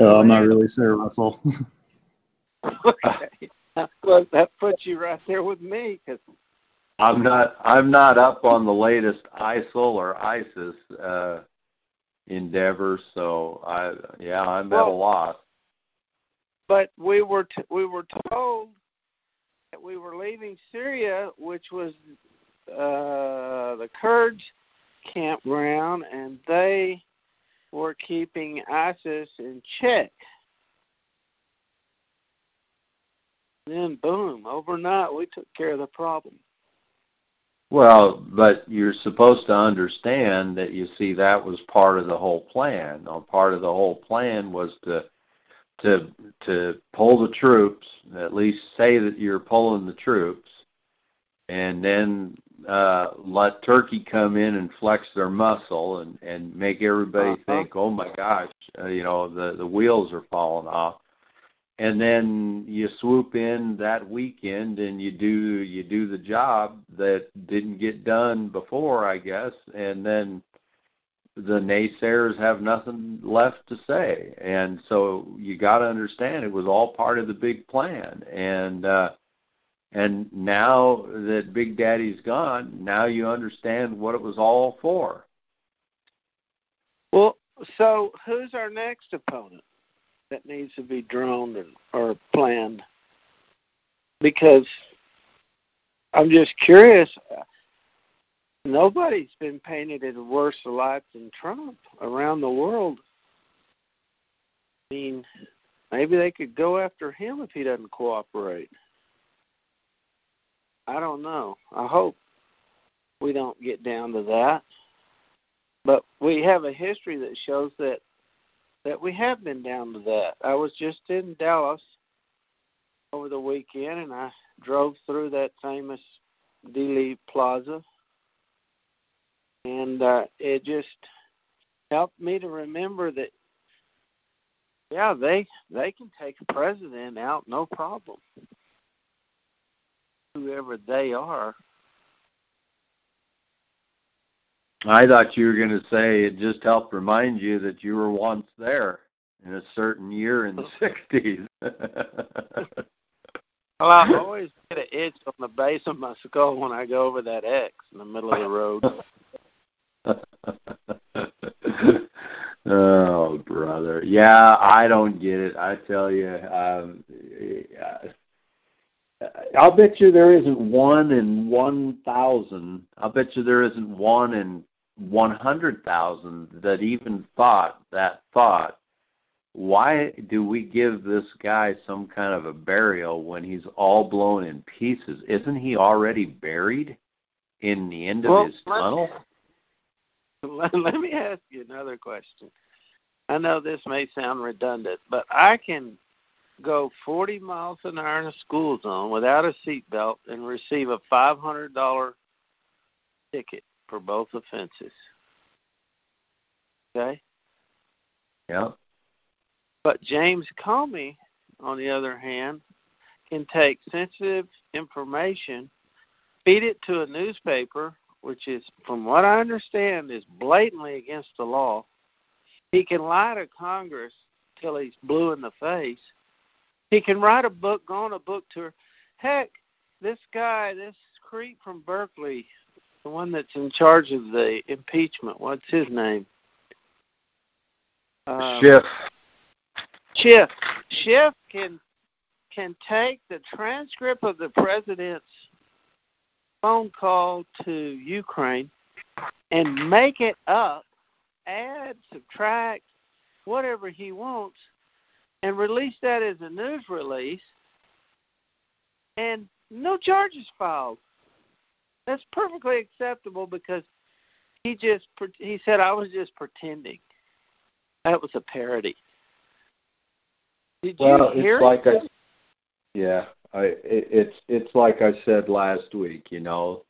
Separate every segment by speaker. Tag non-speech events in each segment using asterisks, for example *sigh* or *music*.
Speaker 1: Uh, I'm not really Sarah Russell. *laughs*
Speaker 2: okay. *laughs* well, that puts you right there with me because
Speaker 3: I'm not I'm not up on the latest ISIL or ISIS uh, endeavors, so I yeah I'm well, at a loss.
Speaker 2: But we were t- we were told that we were leaving Syria, which was uh, the Kurds campground, and they were keeping ISIS in check. Then, boom, overnight, we took care of the problem.
Speaker 3: Well, but you're supposed to understand that you see that was part of the whole plan. Now, part of the whole plan was to to to pull the troops, at least say that you're pulling the troops, and then uh, let Turkey come in and flex their muscle and and make everybody uh-huh. think, oh my gosh, uh, you know the the wheels are falling off, and then you swoop in that weekend and you do you do the job that didn't get done before, I guess, and then the naysayers have nothing left to say, and so you got to understand it was all part of the big plan, and. uh and now that Big Daddy's gone, now you understand what it was all for.
Speaker 2: Well, so who's our next opponent that needs to be drawn and, or planned? Because I'm just curious. Nobody's been painted in worse light than Trump around the world. I mean, maybe they could go after him if he doesn't cooperate. I don't know. I hope we don't get down to that. But we have a history that shows that that we have been down to that. I was just in Dallas over the weekend and I drove through that famous Dealey Plaza and uh it just helped me to remember that yeah, they they can take a president out no problem whoever they are.
Speaker 3: I thought you were going to say it just helped remind you that you were once there in a certain year in the *laughs* 60s. *laughs*
Speaker 2: well, I always get an itch on the base of my skull when I go over that X in the middle of the road. *laughs*
Speaker 3: oh, brother. Yeah, I don't get it. I tell you, um, I'll bet you there isn't one in one thousand. I'll bet you there isn't one in one hundred thousand that even thought that thought. Why do we give this guy some kind of a burial when he's all blown in pieces? Isn't he already buried in the end of
Speaker 2: well,
Speaker 3: his tunnel? *laughs*
Speaker 2: Let, let me ask you another question. I know this may sound redundant, but I can go 40 miles an hour in a school zone without a seatbelt and receive a $500 ticket for both offenses. Okay?
Speaker 3: Yeah.
Speaker 2: But James Comey, on the other hand, can take sensitive information, feed it to a newspaper, which is, from what I understand, is blatantly against the law. He can lie to Congress till he's blue in the face he can write a book, go on a book tour. Heck, this guy, this creep from Berkeley, the one that's in charge of the impeachment, what's his name?
Speaker 3: Um, Schiff.
Speaker 2: Schiff. Schiff can can take the transcript of the president's phone call to Ukraine and make it up, add, subtract, whatever he wants, and release that as a news release, and no charges filed. That's perfectly acceptable because he just he said I was just pretending. That was a parody. Did
Speaker 3: well,
Speaker 2: you hear
Speaker 3: it's like? I, yeah, I it, it's it's like I said last week. You know,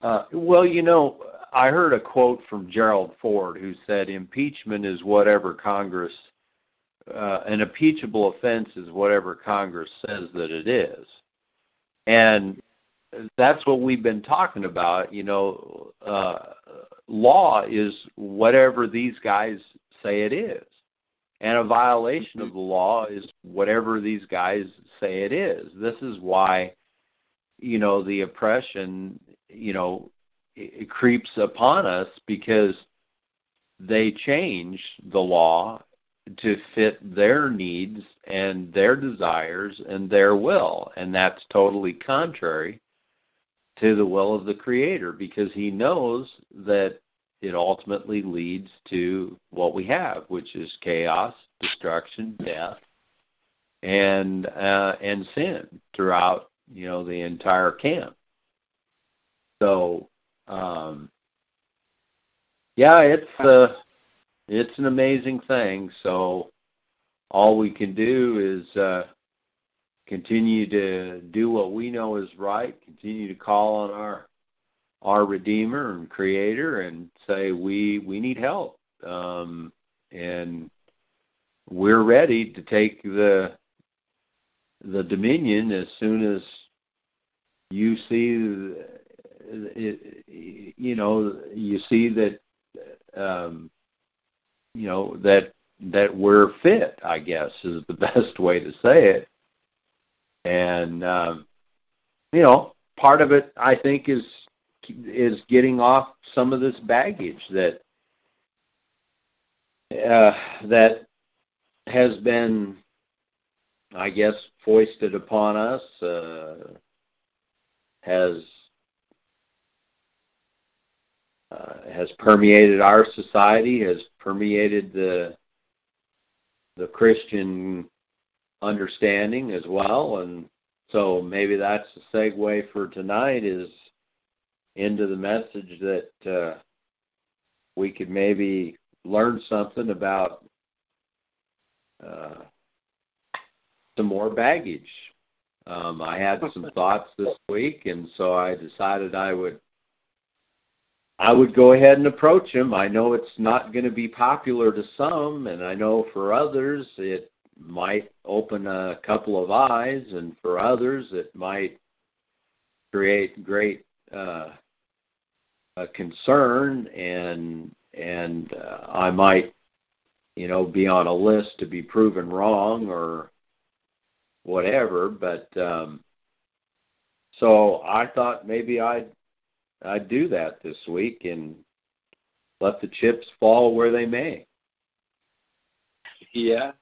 Speaker 3: uh, well, you know, I heard a quote from Gerald Ford who said impeachment is whatever Congress uh, an impeachable offense is whatever Congress says that it is. And that's what we've been talking about. You know, uh, law is whatever these guys say it is. And a violation of the law is whatever these guys say it is. This is why, you know, the oppression, you know, it, creeps upon us because they change the law to fit their needs and their desires and their will. And that's totally contrary to the will of the Creator because He knows that it ultimately leads to what we have, which is chaos, destruction, death, and uh, and sin throughout you know the entire camp. So um, yeah, it's uh, it's an amazing thing. So all we can do is uh, continue to do what we know is right, continue to call on our our Redeemer and Creator, and say we we need help, um, and we're ready to take the the dominion as soon as you see you know you see that um, you know that that we're fit. I guess is the *laughs* best way to say it. And um, you know, part of it I think is is getting off some of this baggage that uh, that has been, I guess, foisted upon us. Uh, has uh, has permeated our society, has permeated the the Christian understanding as well, and so maybe that's the segue for tonight is into the message that uh, we could maybe learn something about uh, some more baggage. Um, I had some thoughts this week, and so I decided I would I would go ahead and approach him. I know it's not going to be popular to some, and I know for others it might open a couple of eyes, and for others it might create great uh, uh, concern, and and uh, I might, you know, be on a list to be proven wrong or whatever. But um, so I thought maybe I'd I'd do that this week and let the chips fall where they may.
Speaker 2: Yeah.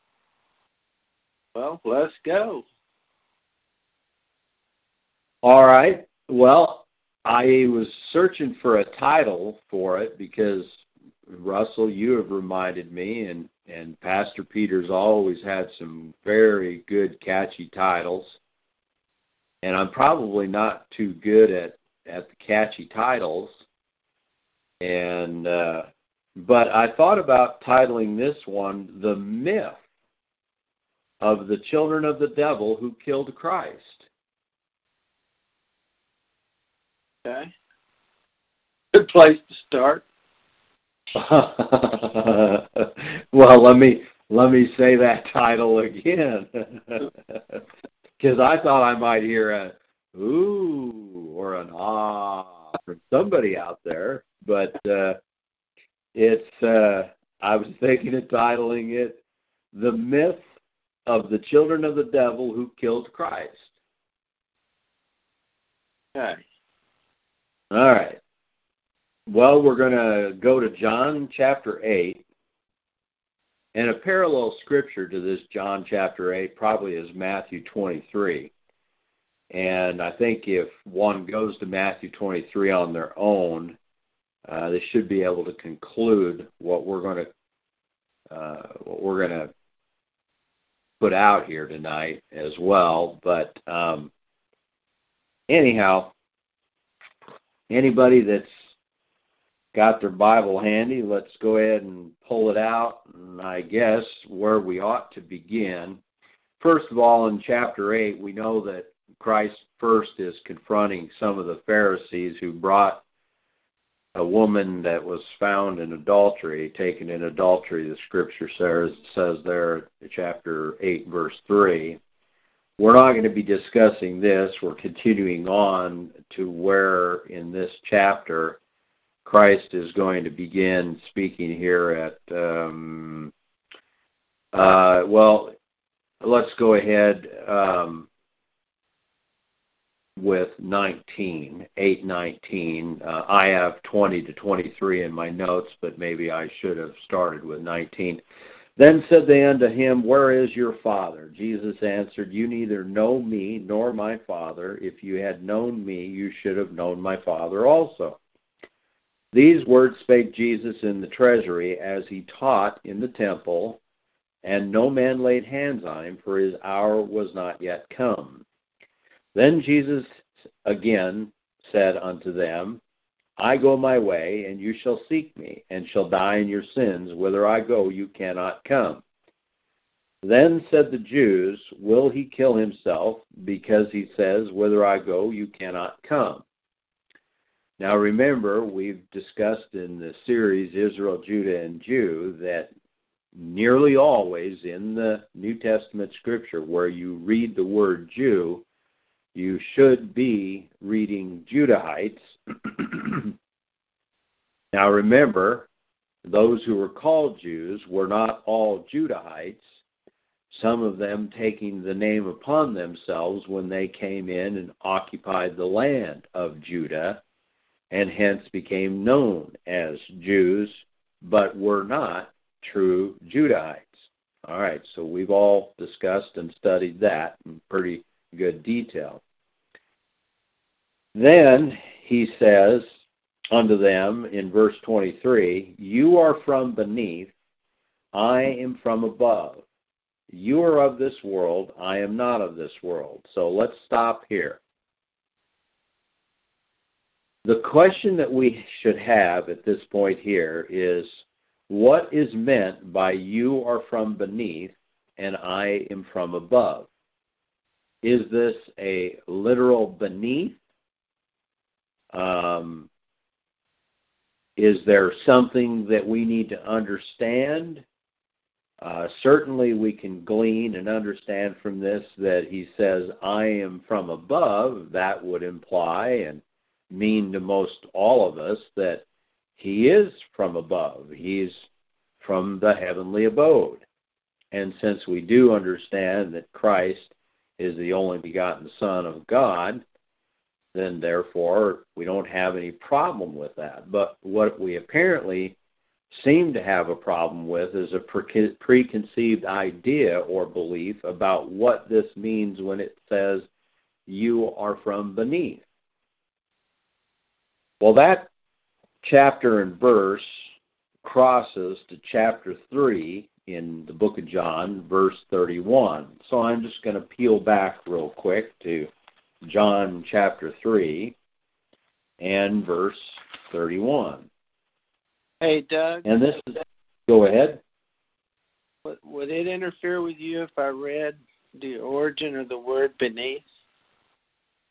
Speaker 2: Well, let's go.
Speaker 3: All right. Well, I was searching for a title for it because Russell, you have reminded me, and and Pastor Peter's always had some very good, catchy titles. And I'm probably not too good at at the catchy titles. And uh, but I thought about titling this one "The Myth of the Children of the Devil Who Killed Christ."
Speaker 2: Okay. Good place to start. *laughs*
Speaker 3: well, let me let me say that *laughs* title again, *laughs* because I thought I might hear a ooh or an ah from somebody out there, but uh, it's. Uh, I was thinking of titling it "The Myth of the Children of the Devil Who Killed Christ."
Speaker 2: Okay.
Speaker 3: All right. Well, we're going to go to John chapter 8. And a parallel scripture to this John chapter 8 probably is Matthew 23. And I think if one goes to Matthew 23 on their own, uh, they should be able to conclude what we're going to uh, what we're going to put out here tonight as well. But um, anyhow, anybody that's got their Bible handy, let's go ahead and pull it out. And I guess where we ought to begin. First of all, in chapter 8, we know that Christ first is confronting some of the Pharisees who brought a woman that was found in adultery, taken in adultery, the scripture says, says there, chapter 8, verse 3. We're not going to be discussing this. We're continuing on to where in this chapter Christ is going to begin speaking here at um, uh, well, let's go ahead um, with 19, 8, 19. Uh, I have 20 to 23 in my notes, but maybe I should have started with 19. Then said they unto him, Where is your father? Jesus answered, You neither know me nor my father. If you had known me, you should have known my father also. These words spake Jesus in the treasury as he taught in the temple, and no man laid hands on him, for his hour was not yet come. Then Jesus again said unto them, I go my way, and you shall seek me, and shall die in your sins. Whither I go, you cannot come. Then said the Jews, Will he kill himself, because he says, Whither I go, you cannot come? Now remember, we've discussed in the series Israel, Judah, and Jew that nearly always in the New Testament scripture where you read the word Jew, you should be reading Judahites. *clears throat* now remember, those who were called Jews were not all Judahites, some of them taking the name upon themselves when they came in and occupied the land of Judah and hence became known as Jews, but were not true Judahites. All right, so we've all discussed and studied that pretty good detail. Then he says unto them in verse 23 You are from beneath, I am from above. You are of this world, I am not of this world. So let's stop here. The question that we should have at this point here is what is meant by you are from beneath and I am from above? Is this a literal beneath? Um, is there something that we need to understand? Uh, certainly, we can glean and understand from this that he says, I am from above. That would imply and mean to most all of us that he is from above. He's from the heavenly abode. And since we do understand that Christ is the only begotten Son of God, then therefore we don't have any problem with that. But what we apparently seem to have a problem with is a pre- preconceived idea or belief about what this means when it says you are from beneath. Well, that chapter and verse crosses to chapter 3 in the book of John, verse 31. So I'm just going to peel back real quick to John chapter 3 and verse 31.
Speaker 2: Hey, Doug.
Speaker 3: And this is, go ahead.
Speaker 2: Would it interfere with you if I read the origin of the word beneath?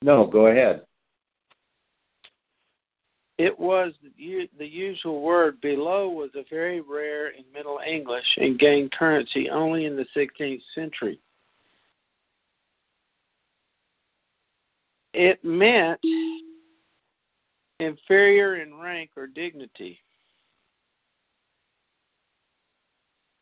Speaker 3: No, go ahead.
Speaker 2: It was the usual word. Below was a very rare in Middle English and gained currency only in the 16th century. It meant inferior in rank or dignity.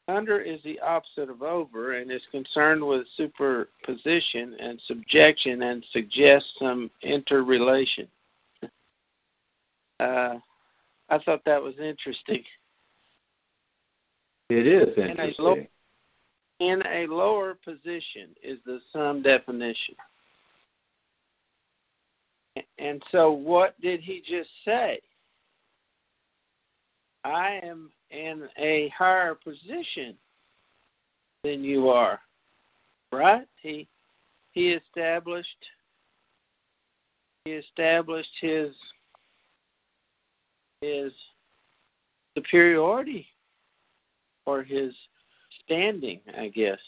Speaker 2: Under is the opposite of over and is concerned with superposition and subjection and suggests some interrelation. Uh, I thought that was interesting.
Speaker 3: It is interesting.
Speaker 2: In a, low, in a lower position is the sum definition. And so, what did he just say? I am in a higher position than you are, right? He he established he established his his superiority or his standing, I guess.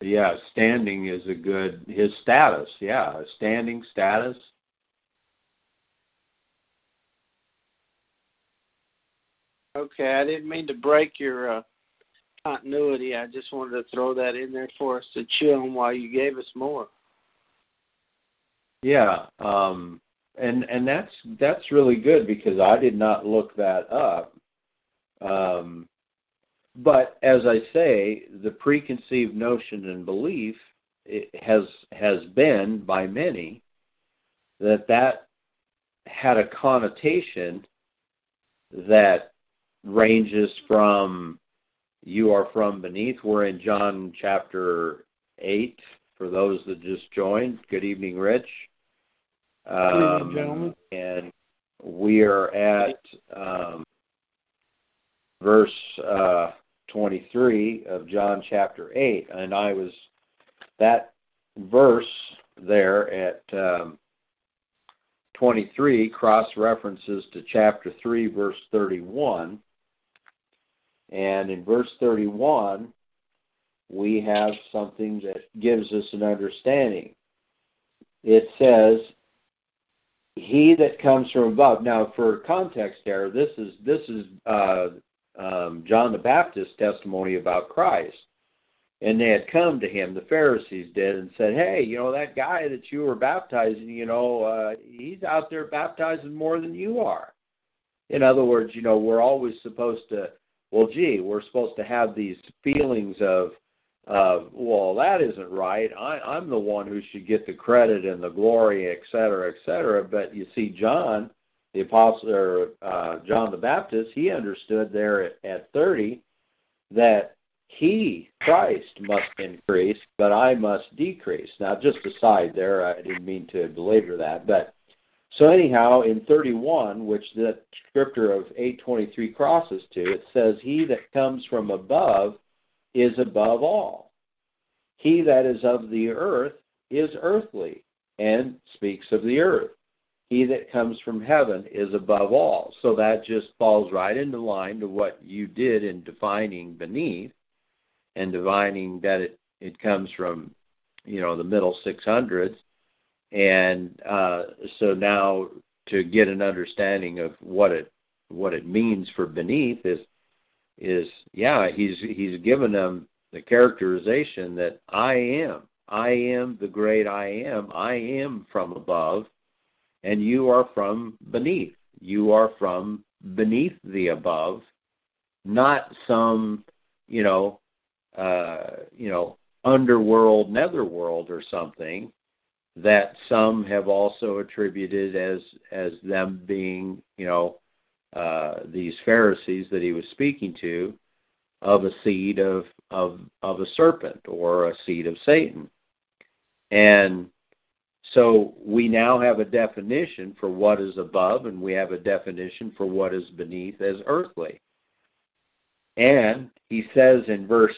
Speaker 3: Yeah, standing is a good his status. Yeah, standing status.
Speaker 2: Okay, I didn't mean to break your uh, continuity. I just wanted to throw that in there for us to chew on while you gave us more.
Speaker 3: Yeah, um, and and that's that's really good because I did not look that up. Um, but as I say, the preconceived notion and belief has has been by many that that had a connotation that ranges from you are from beneath. We're in John chapter 8 for those that just joined. Good evening, Rich.
Speaker 2: Um, gentlemen.
Speaker 3: And we are at um, verse uh, 23 of John chapter 8. And I was, that verse there at um, 23 cross references to chapter 3, verse 31. And in verse 31, we have something that gives us an understanding. It says, "He that comes from above." Now, for context, there, this is this is uh, um, John the Baptist's testimony about Christ, and they had come to him, the Pharisees did, and said, "Hey, you know that guy that you were baptizing, you know, uh, he's out there baptizing more than you are." In other words, you know, we're always supposed to well, gee, we're supposed to have these feelings of, uh, well, that isn't right. I, I'm the one who should get the credit and the glory, et cetera, et cetera. But you see, John, the apostle, or uh, John the Baptist, he understood there at, at 30 that he, Christ, must increase, but I must decrease. Now, just aside there, I didn't mean to belabor that, but so anyhow, in 31, which the scripture of 823 crosses to, it says, He that comes from above is above all. He that is of the earth is earthly, and speaks of the earth. He that comes from heaven is above all. So that just falls right into line to what you did in defining beneath and defining that it, it comes from, you know, the middle 600s and uh, so now to get an understanding of what it what it means for beneath is is yeah he's he's given them the characterization that I am. I am the great I am. I am from above and you are from beneath. You are from beneath the above not some you know uh you know underworld netherworld or something that some have also attributed as as them being you know uh, these Pharisees that he was speaking to of a seed of of of a serpent or a seed of Satan, and so we now have a definition for what is above, and we have a definition for what is beneath as earthly. And he says in verse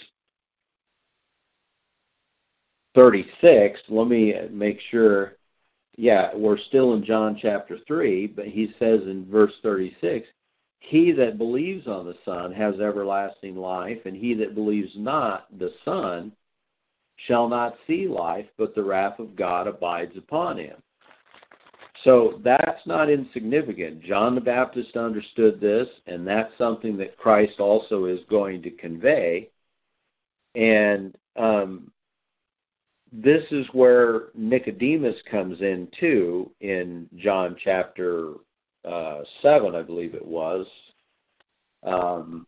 Speaker 3: 36, let me make sure. Yeah, we're still in John chapter 3, but he says in verse 36 He that believes on the Son has everlasting life, and he that believes not the Son shall not see life, but the wrath of God abides upon him. So that's not insignificant. John the Baptist understood this, and that's something that Christ also is going to convey. And um, this is where Nicodemus comes in too in John chapter uh, seven, I believe it was. Um,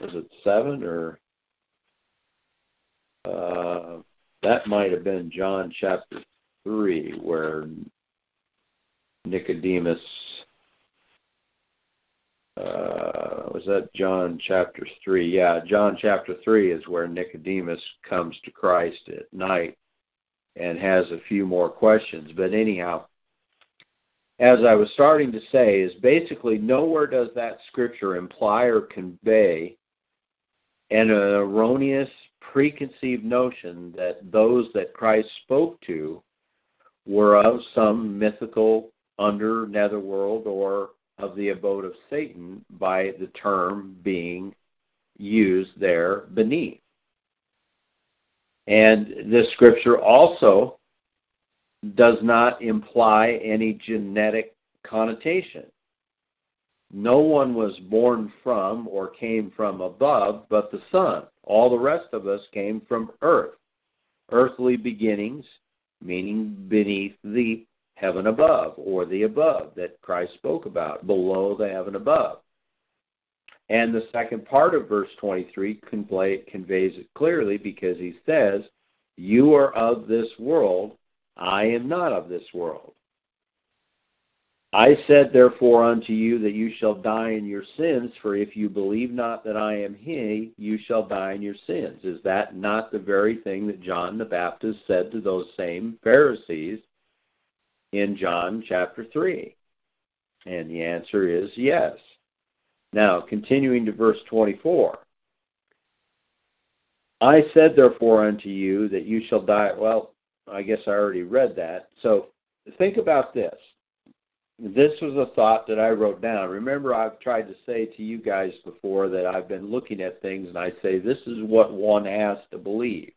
Speaker 3: was it seven or uh, that might have been John chapter three, where Nicodemus uh, was that John chapter three? Yeah, John chapter three is where Nicodemus comes to Christ at night and has a few more questions. But anyhow, as I was starting to say, is basically nowhere does that scripture imply or convey an erroneous preconceived notion that those that Christ spoke to were of some mythical under netherworld or of the abode of Satan by the term being used there beneath. And this scripture also does not imply any genetic connotation. No one was born from or came from above but the Son. All the rest of us came from earth. Earthly beginnings, meaning beneath the heaven above or the above that Christ spoke about, below the heaven above. And the second part of verse 23 convey, conveys it clearly because he says, You are of this world, I am not of this world. I said therefore unto you that you shall die in your sins, for if you believe not that I am He, you shall die in your sins. Is that not the very thing that John the Baptist said to those same Pharisees in John chapter 3? And the answer is yes. Now, continuing to verse 24. I said therefore unto you that you shall die. Well, I guess I already read that. So think about this this was a thought that I wrote down. Remember, I've tried to say to you guys before that I've been looking at things and I say this is what one has to believe.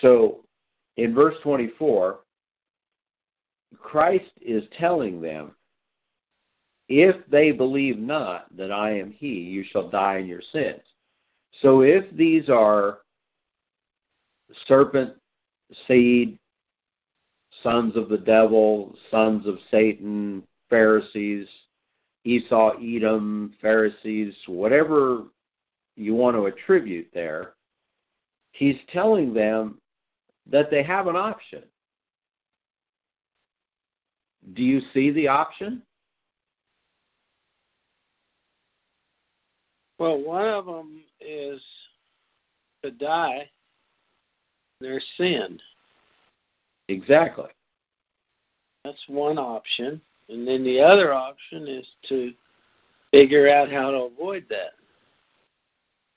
Speaker 3: So in verse 24, Christ is telling them, if they believe not that I am He, you shall die in your sins. So if these are serpent seed sons of the devil, sons of Satan, Pharisees, Esau, Edom, Pharisees, whatever you want to attribute there, he's telling them that they have an option. Do you see the option?
Speaker 2: Well, one of them is to die their sin.
Speaker 3: Exactly.
Speaker 2: That's one option. And then the other option is to figure out how to avoid that.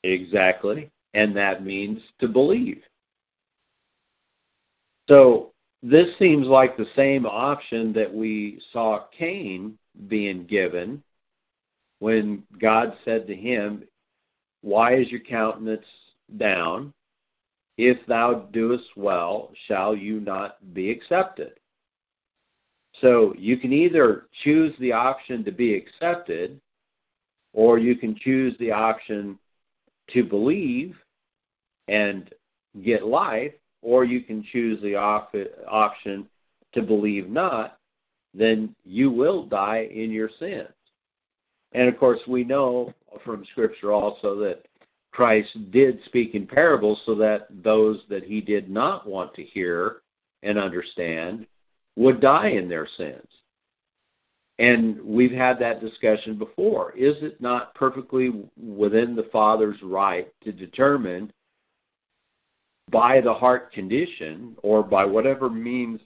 Speaker 3: Exactly. And that means to believe. So this seems like the same option that we saw Cain being given when God said to him, Why is your countenance down? If thou doest well, shall you not be accepted? So you can either choose the option to be accepted, or you can choose the option to believe and get life, or you can choose the op- option to believe not, then you will die in your sins. And of course, we know from Scripture also that Christ did speak in parables so that those that he did not want to hear and understand would die in their sins. And we've had that discussion before. Is it not perfectly within the Father's right to determine by the heart condition or by whatever means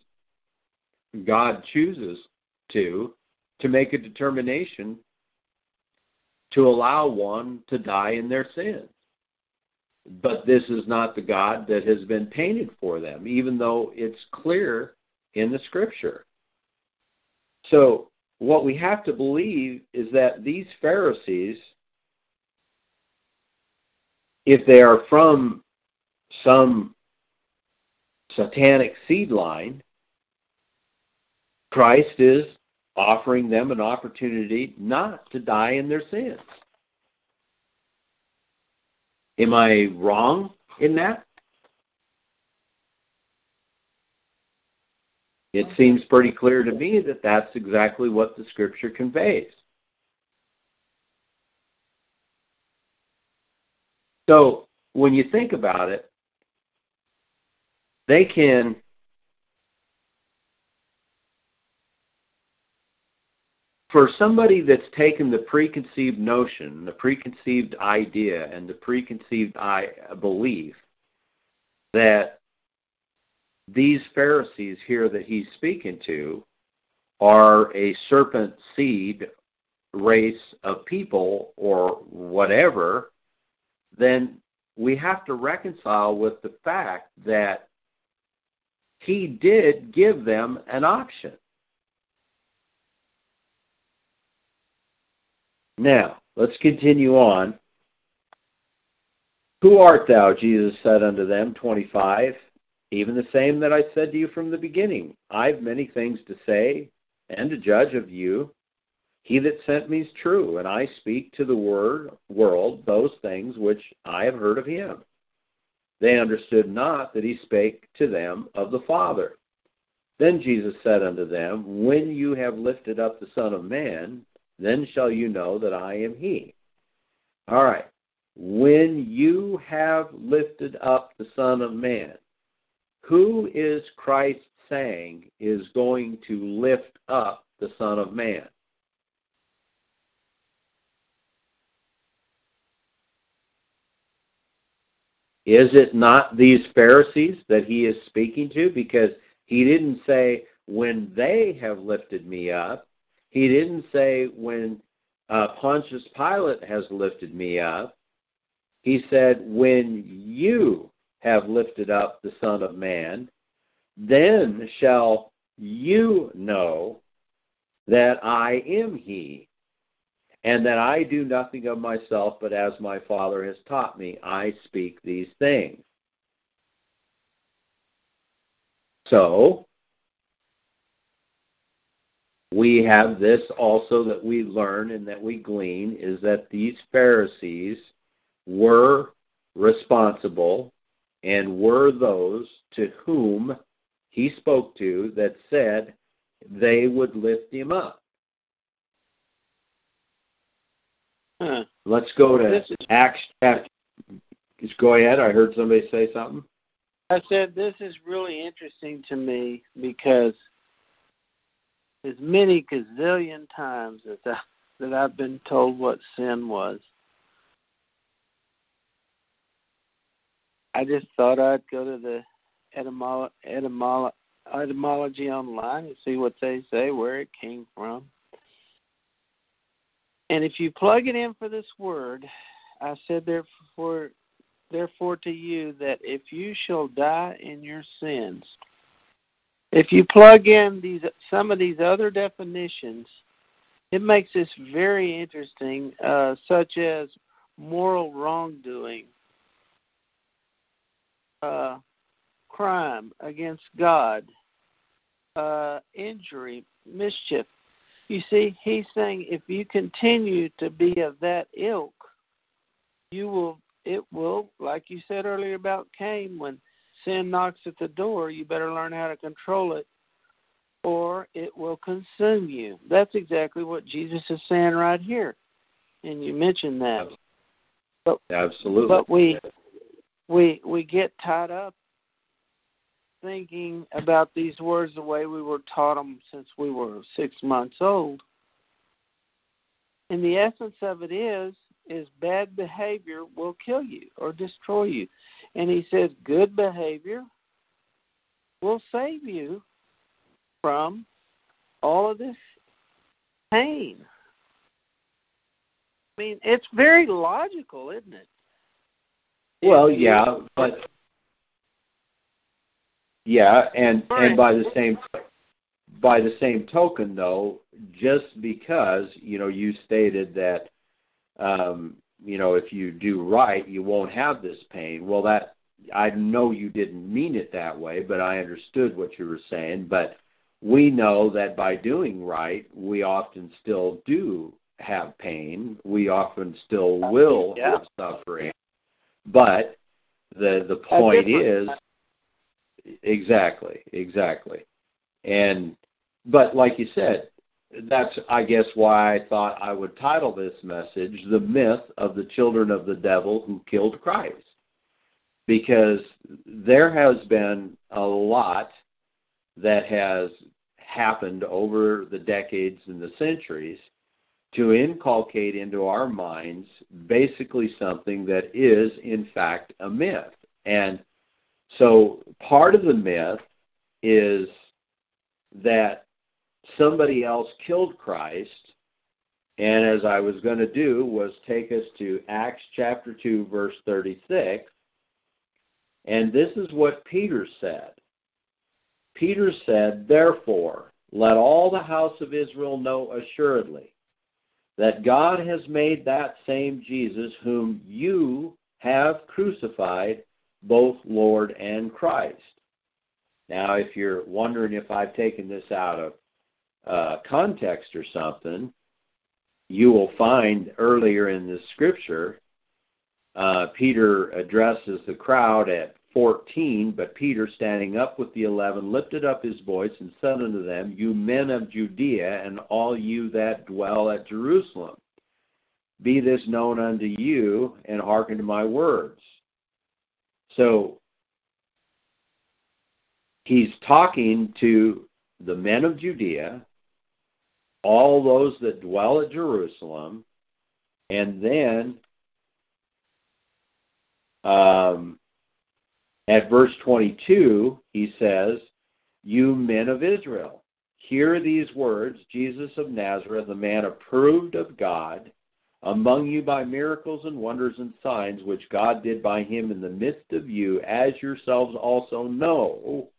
Speaker 3: God chooses to, to make a determination to allow one to die in their sins? but this is not the God that has been painted for them, even though it's clear in the scripture. So, what we have to believe is that these Pharisees, if they are from some satanic seed line, Christ is offering them an opportunity not to die in their sins. Am I wrong in that? It seems pretty clear to me that that's exactly what the scripture conveys. So, when you think about it, they can for somebody that's taken the preconceived notion, the preconceived idea, and the preconceived belief that these Pharisees here that he's speaking to are a serpent seed race of people or whatever, then we have to reconcile with the fact that he did give them an option. Now, let's continue on. Who art thou? Jesus said unto them, 25. Even the same that I said to you from the beginning. I've many things to say and to judge of you. He that sent me is true, and I speak to the word, world those things which I have heard of him. They understood not that he spake to them of the Father. Then Jesus said unto them, When you have lifted up the Son of Man, then shall you know that I am he, All right. When you have lifted up the Son of Man, who is Christ saying is going to lift up the Son of Man? Is it not these Pharisees that he is speaking to? Because he didn't say, when they have lifted me up. He didn't say, when uh, Pontius Pilate has lifted me up. He said, when you have lifted up the Son of Man, then shall you know that I am he and that I do nothing of myself, but as my Father has taught me, I speak these things. So, we have this also that we learn and that we glean is that these Pharisees were responsible and were those to whom he spoke to that said they would lift him up.
Speaker 2: Huh.
Speaker 3: Let's go to
Speaker 2: This is-
Speaker 3: Acts chapter. Just go ahead. I heard somebody say something.
Speaker 2: I said this is really interesting to me because as many gazillion times as I, that I've been told what sin was, I just thought I'd go to the etymolo- etymolo- etymology online and see what they say, where it came from. And if you plug it in for this word, I said therefore therefore to you that if you shall die in your sins, if you plug in these some of these other definitions, it makes this very interesting, uh, such as moral wrongdoing, uh, crime against God, uh, injury, mischief. You see, he's saying if you continue to be of that ilk, you will it will, like you said earlier about Cain, when sin knocks at the door, you better learn how to control it, or it will consume you. That's exactly what Jesus is saying right here, and you mentioned that.
Speaker 3: Absolutely.
Speaker 2: But we we we get tied up thinking about these words the way we were taught them since we were six months old. And the essence of it is is bad behavior will kill you or destroy you. And he says good behavior will save you from all of this pain. I mean, it's very logical, isn't it?
Speaker 3: Well,
Speaker 2: you-
Speaker 3: yeah, but yeah, and and by the same by the same token, though, just because you know you stated that um, you know if you do right, you won't have this pain. Well, that I know you didn't mean it that way, but I understood what you were saying. But we know that by doing right, we often still do have pain. We often still will
Speaker 2: Yeah.
Speaker 3: have suffering. But the the point is exactly, exactly. And but like you said, that's I guess why I thought I would title this message The Myth of the Children of the Devil Who Killed Christ. Because there has been a lot that has happened over the decades and the centuries to inculcate into our minds basically something that is, in fact, a myth. And so part of the myth is that somebody else killed Christ. And as I was going to do, was take us to Acts chapter 2, verse 36. And this is what Peter said. Peter said, Therefore, let all the house of Israel know assuredly that God has made that same Jesus whom you have crucified both Lord and Christ. Now, if you're wondering if I've taken this out of uh, context or something, you will find earlier in the scripture, uh, Peter addresses the crowd at 14, but Peter, standing up with the eleven, lifted up his voice and said unto them, You men of Judea, and all you that dwell at Jerusalem, be this known unto you, and hearken to my words. So he's talking to the men of Judea, all those that dwell at Jerusalem, and then um, at verse 22, he says, You men of Israel, hear these words Jesus of Nazareth, the man approved of God, among you by miracles and wonders and signs which God did by him in the midst of you, as yourselves also know.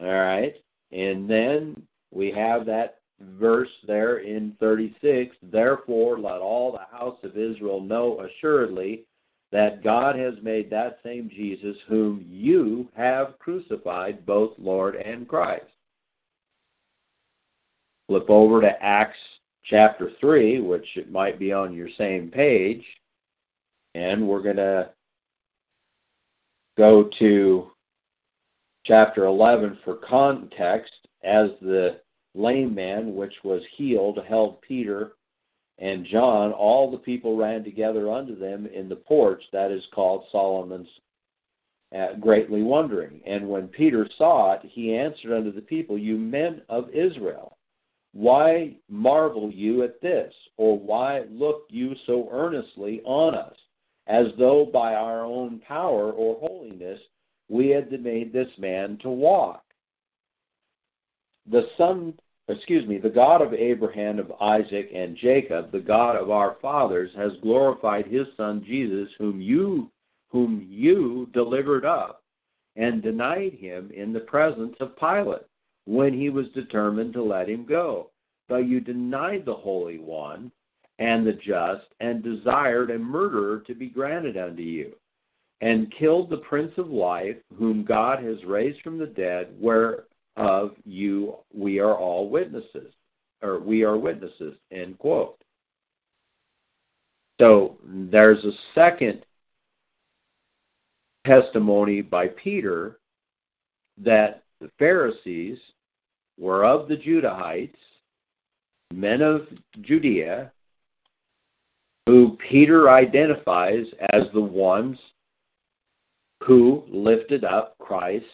Speaker 3: All right. And then we have that verse there in 36 Therefore, let all the house of Israel know assuredly that God has made that same Jesus whom you have crucified, both Lord and Christ. Flip over to Acts chapter 3, which it might be on your same page, and we're going to go to chapter 11 for context as the lame man which was healed held Peter and John, all the people ran together unto them in the porch that is called Solomon's, uh, greatly wondering. And when Peter saw it, he answered unto the people, You men of Israel, why marvel you at this? Or why look you so earnestly on us, as though by our own power or holiness we had made this man to walk? The son excuse me, the God of Abraham, of Isaac, and Jacob, the God of our fathers, has glorified his son Jesus, whom you whom you delivered up and denied him in the presence of Pilate when he was determined to let him go. But you denied the Holy One and the just, and desired a murderer to be granted unto you, and killed the Prince of Life, whom God has raised from the dead, where of you we are all witnesses or we are witnesses end quote. So there's a second testimony by peter that the pharisees were of the judahites men of judea who peter identifies as the ones who lifted up christ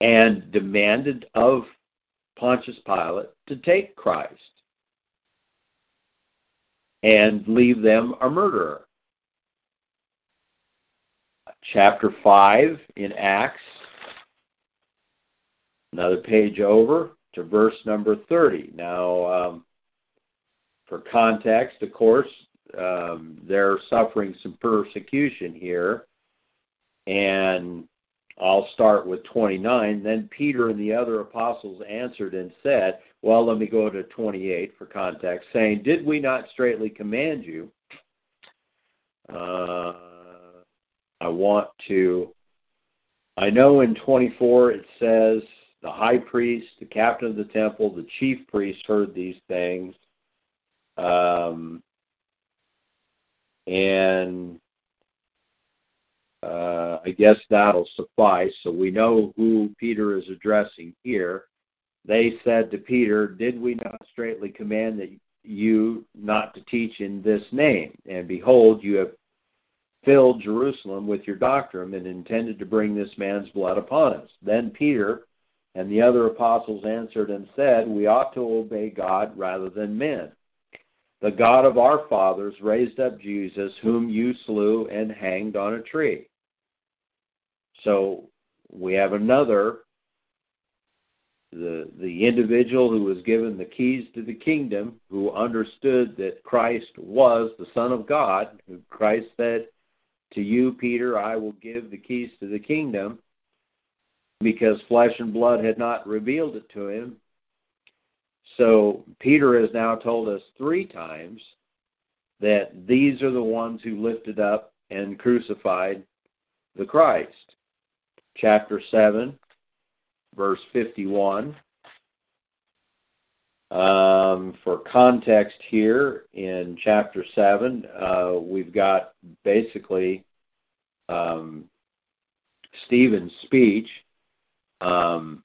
Speaker 3: and demanded of Pontius Pilate to take Christ and leave them a murderer. Chapter 5 in Acts, another page over to verse number 30. Now, um, for context, of course, um, they're suffering some persecution here, and I'll start with 29. Then Peter and the other apostles answered and said, Well, let me go to 28 for context, saying, Did we not straightly command you? Uh, I want to. I know in 24 it says, The high priest, the captain of the temple, the chief priest heard these things. Um, and uh, I guess that'll suffice. So we know who Peter is addressing here. They said to Peter, Did we not straightly command that you not to teach in this name? And behold, you have filled Jerusalem with your doctrine and intended to bring this man's blood upon us. Then Peter and the other apostles answered and said, We ought to obey God rather than men. The God of our fathers raised up Jesus, whom you slew and hanged on a tree. So we have another the the individual who was given the keys to the kingdom who understood that Christ was the son of God who Christ said to you Peter I will give the keys to the kingdom. Because flesh and blood had not revealed it to him. So Peter has now told us 3 times that these are the ones who lifted up and crucified the Christ chapter 7, verse 51. Um, for context here, in chapter 7, uh, we've got basically um, Stephen's speech. Um,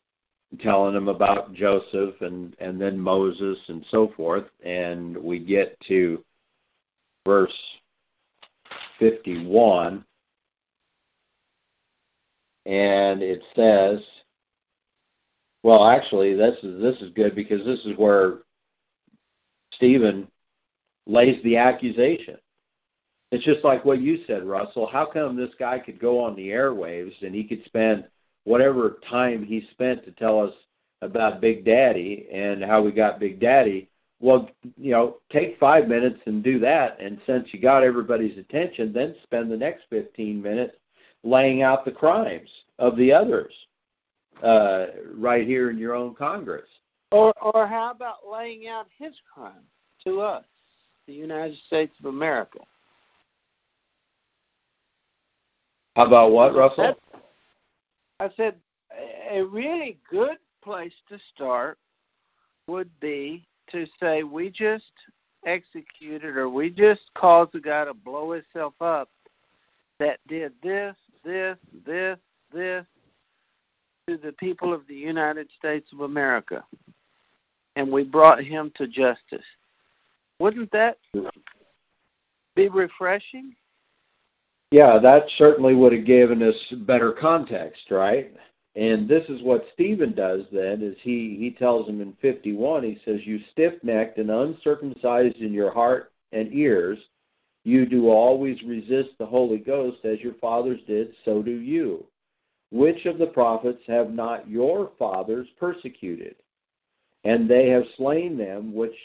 Speaker 3: telling him about Joseph and and then Moses and so forth, and we get to verse 51 and it says well actually this is this is good because this is where Stephen lays the accusation. It's just like what you said Russell. How come this guy could go on the airwaves and he could spend whatever time he spent to tell us about Big Daddy and how we got Big Daddy? Well, you know, take five minutes and do that. And since you got everybody's attention, then spend the next 15 minutes laying out the crimes of the others uh, right here in your own Congress.
Speaker 2: Or, or how about laying out his crime to us, the United States of America?
Speaker 3: How about what, Russell?
Speaker 2: I said a really good place to start would be to say we just executed or we just caused a guy to blow himself up that did this, this, this, this to the people of the United States of America. And we brought him to justice. Wouldn't that be refreshing?
Speaker 3: Yeah, that certainly would have given us better context, right? And this is what Stephen does then is he, he tells him in 51, he says, You stiff-necked and uncircumcised in your heart and ears, you do always resist the Holy Ghost as your fathers did, so do you. Which of the prophets have not your fathers persecuted? And they have slain them which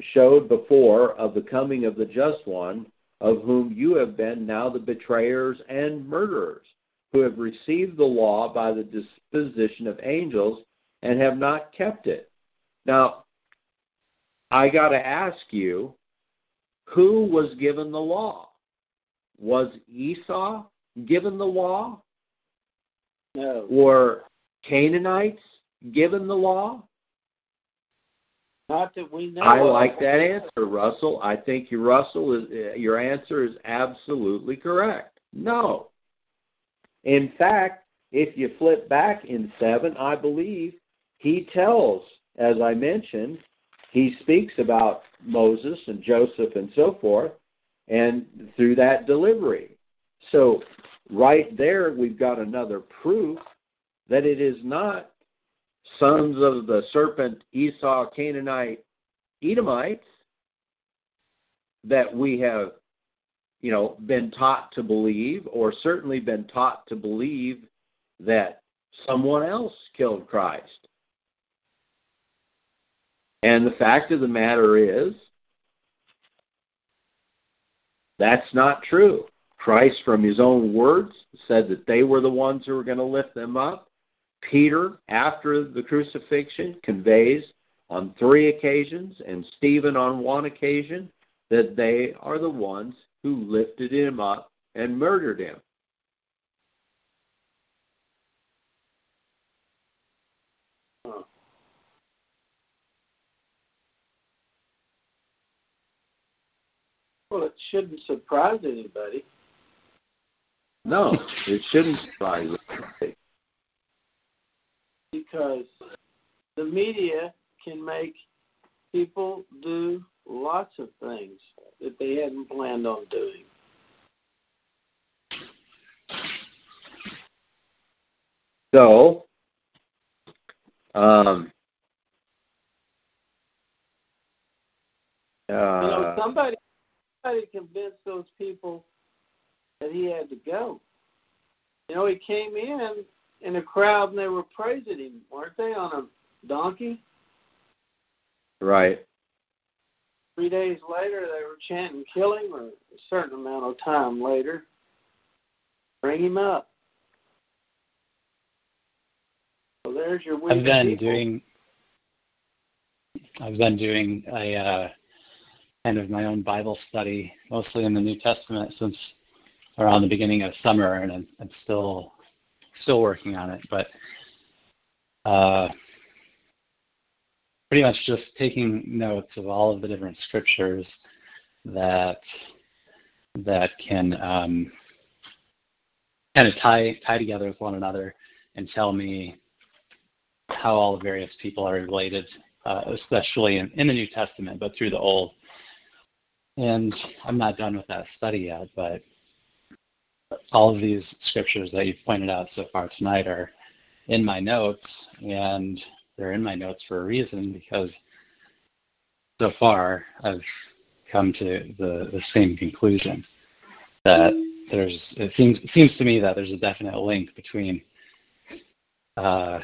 Speaker 3: showed before of the coming of the just one, of whom you have been now the betrayers and murderers who have received the law by the disposition of angels and have not kept it. Now, I got to ask you, who was given the law? Was Esau given the law?
Speaker 2: No.
Speaker 3: Were Canaanites given the law?
Speaker 2: Not that we know.
Speaker 3: I
Speaker 2: of.
Speaker 3: like that answer, Russell. I think your Russell is uh, your answer is absolutely correct. No. In fact, if you flip back in 7, I believe he tells, as I mentioned, he speaks about Moses and Joseph and so forth, and through that delivery. So, right there, we've got another proof that it is not sons of the serpent Esau, Canaanite, Edomites that we have you know, been taught to believe, or certainly been taught to believe that someone else killed Christ. And the fact of the matter is, that's not true. Christ, from his own words, said that they were the ones who were going to lift them up. Peter, after the crucifixion, conveys on three occasions, and Stephen on one occasion, that they are the ones who lifted him up and murdered him.
Speaker 2: Well, it shouldn't surprise anybody.
Speaker 3: No, it shouldn't surprise anybody.
Speaker 2: Because the media can make people do lots of things that they hadn't planned on doing.
Speaker 3: So, um, uh,
Speaker 2: you know, somebody somebody convinced those people that he had to go. You know, he came in in a crowd and they were praising him, weren't they, on a donkey?
Speaker 3: Right.
Speaker 2: Three days later, they were chanting, kill him, or a certain amount of time later, bring him up. So there's your
Speaker 4: I've been
Speaker 2: people.
Speaker 4: doing. I've been doing a uh, kind of my own Bible study, mostly in the New Testament, since around the beginning of summer, and I'm, I'm still still working on it. But uh, pretty much just taking notes of all of the different scriptures that that can um, kind of tie tie together with one another and tell me how all the various people are related, uh, especially in, in the New Testament, but through the Old. And I'm not done with that study yet, but all of these scriptures that you've pointed out so far tonight are in my notes, and they're in my notes for a reason because so far I've come to the, the same conclusion that there's it seems it seems to me that there's a definite link between uh,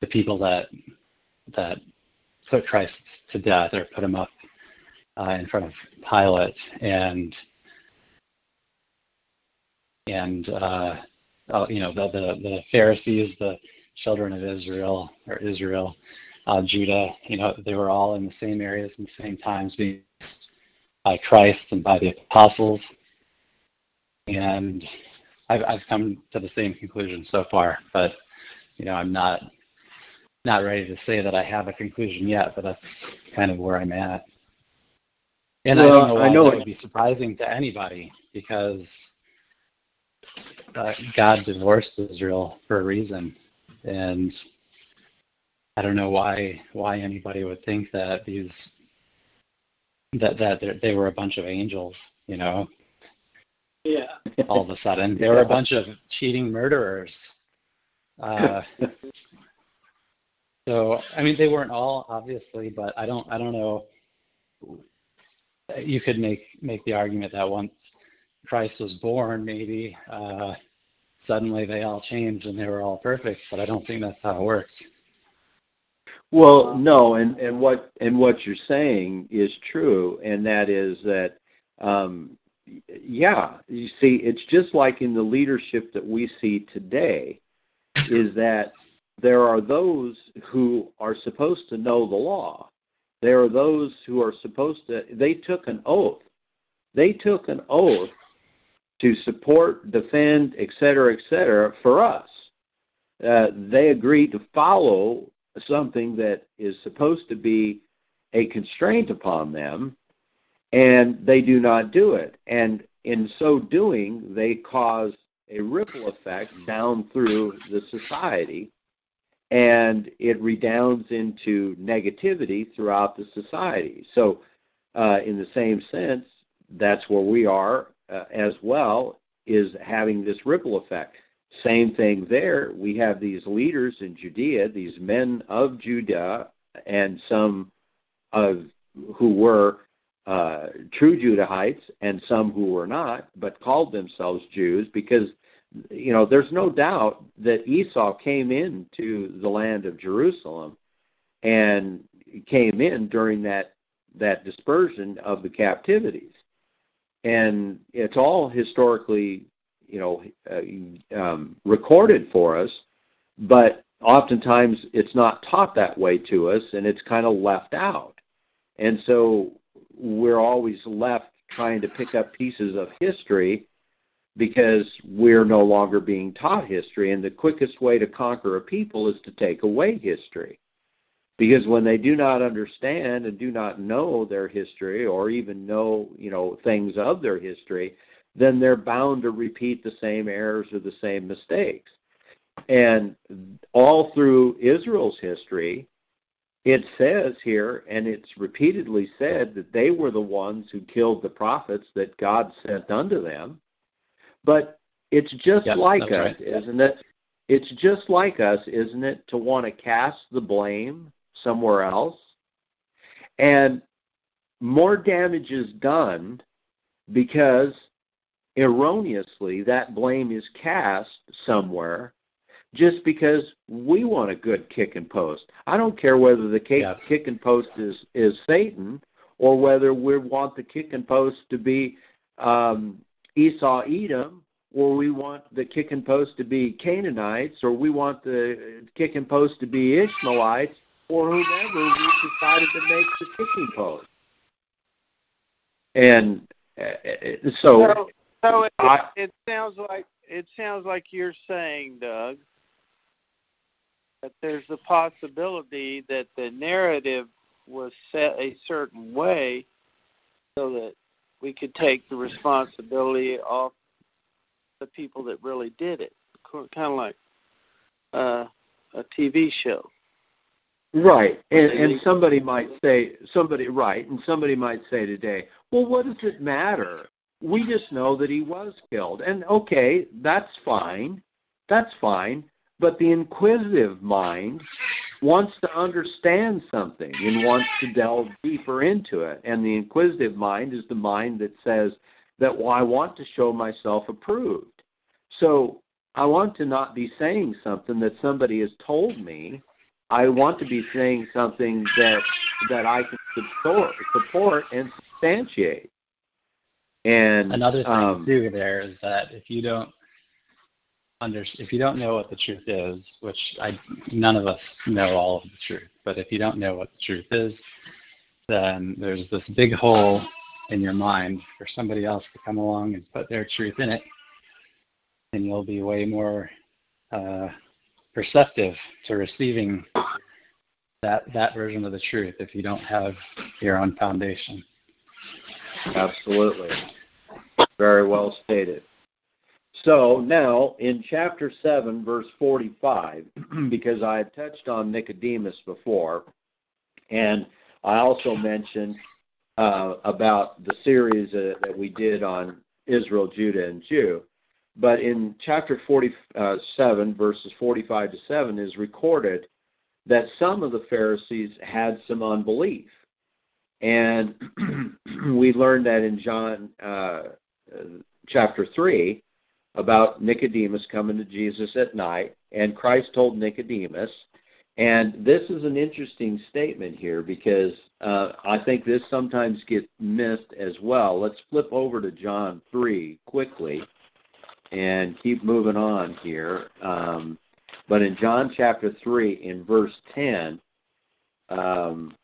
Speaker 4: the people that that put Christ to death or put him up uh, in front of Pilate and and uh, uh, you know the, the the Pharisees, the children of Israel or Israel, uh, Judah. You know they were all in the same areas in the same times being by Christ and by the apostles, and I've I've come to the same conclusion so far. But you know I'm not not ready to say that I have a conclusion yet, but that's kind of where I'm at. And well, I don't know why know that would be surprising to anybody because uh, God divorced Israel for a reason, and I don't know why why anybody would think that these that that they were a bunch of angels, you know.
Speaker 2: Yeah.
Speaker 4: All of a sudden, they were a bunch of cheating murderers. Uh, *laughs* so I mean, they weren't all obviously, but I don't I don't know. You could make make the argument that once Christ was born, maybe uh, suddenly they all changed and they were all perfect. But I don't think that's how it works.
Speaker 3: Well, no, and and what and what you're saying is true, and that is that, um, yeah, you see, it's just like in the leadership that we see today, is that there are those who are supposed to know the law. There are those who are supposed to. They took an oath. They took an oath to support, defend, et cetera, et cetera, for us. Uh, they agreed to follow something that is supposed to be a constraint upon them, and they do not do it. And in so doing, they cause a ripple effect down through the society, and it redounds into negativity throughout the society. So, uh, in the same sense, that's where we are uh, as well is having this ripple effect. Same thing there. We have these leaders in Judea, these men of Judah, and some of who were uh, true Judahites, and some who were not, but called themselves Jews, because you know there's no doubt that Esau came into the land of Jerusalem, and came in during that that dispersion of the captivities. And it's all historically, you know, uh, um, recorded for us, but oftentimes it's not taught that way to us, and it's kind of left out, and so we're always left trying to pick up pieces of history because we're no longer being taught history, and the quickest way to conquer a people is to take away history. Because when they do not understand and do not know their history or even know, you know, things of their history, then they're bound to repeat the same errors or the same mistakes. And all through Israel's history, it says here, and it's repeatedly said, that they were the ones who killed the prophets that God sent unto them. But it's just yep, like us, right. isn't it? It's just like us, isn't it, to want to cast the blame somewhere else. And more damage is done because erroneously that blame is cast somewhere just because we want a good kick and post. I don't care whether the kick, yeah. kick and post is, is Satan or whether we want the kick and post to be um, Esau Edom or we want the kick and post to be Canaanites or we want the kick and post to be Ishmaelites or whomever we decided to make the kicking post. And uh, so,
Speaker 2: so, so it, I, it sounds like it sounds like you're saying, Doug, that there's a possibility that the narrative was set a certain way so that we could take the responsibility off the people that really did it. Kind of like uh, a TV show.
Speaker 3: Right, and and somebody might say somebody right, and somebody might say today, well, what does it matter? We just know that he was killed, and okay, that's fine, that's fine. But the inquisitive mind wants to understand something and wants to delve deeper into it. And the inquisitive mind is the mind that says that, well, I want to show myself approved. So I want to not be saying something that somebody has told me. I want to be saying something that that I can support, support and substantiate. And
Speaker 4: another thing
Speaker 3: um,
Speaker 4: too there is that if you don't under if you don't know what the truth is, which I none of us know all of the truth, but if you don't know what the truth is, then there's this big hole in your mind for somebody else to come along and put their truth in it, and you'll be way more uh, perceptive to receiving that that version of the truth if you don't have your own foundation.
Speaker 3: Absolutely. Very well stated. So now in chapter 7, verse 45, *clears throat* because I had touched on Nicodemus before, and I also mentioned uh, about the series uh, that we did on Israel, Judah, and Jew. But in chapter 47, verses 45 to 7, is recorded that some of the Pharisees had some unbelief. And *clears throat* we learned that in John uh, chapter 3 about Nicodemus coming to Jesus at night, and Christ told Nicodemus, and this is an interesting statement here because uh, I think this sometimes gets missed as well. Let's flip over to John 3 quickly and keep moving on here. Um, but in John chapter 3, in verse 10, um,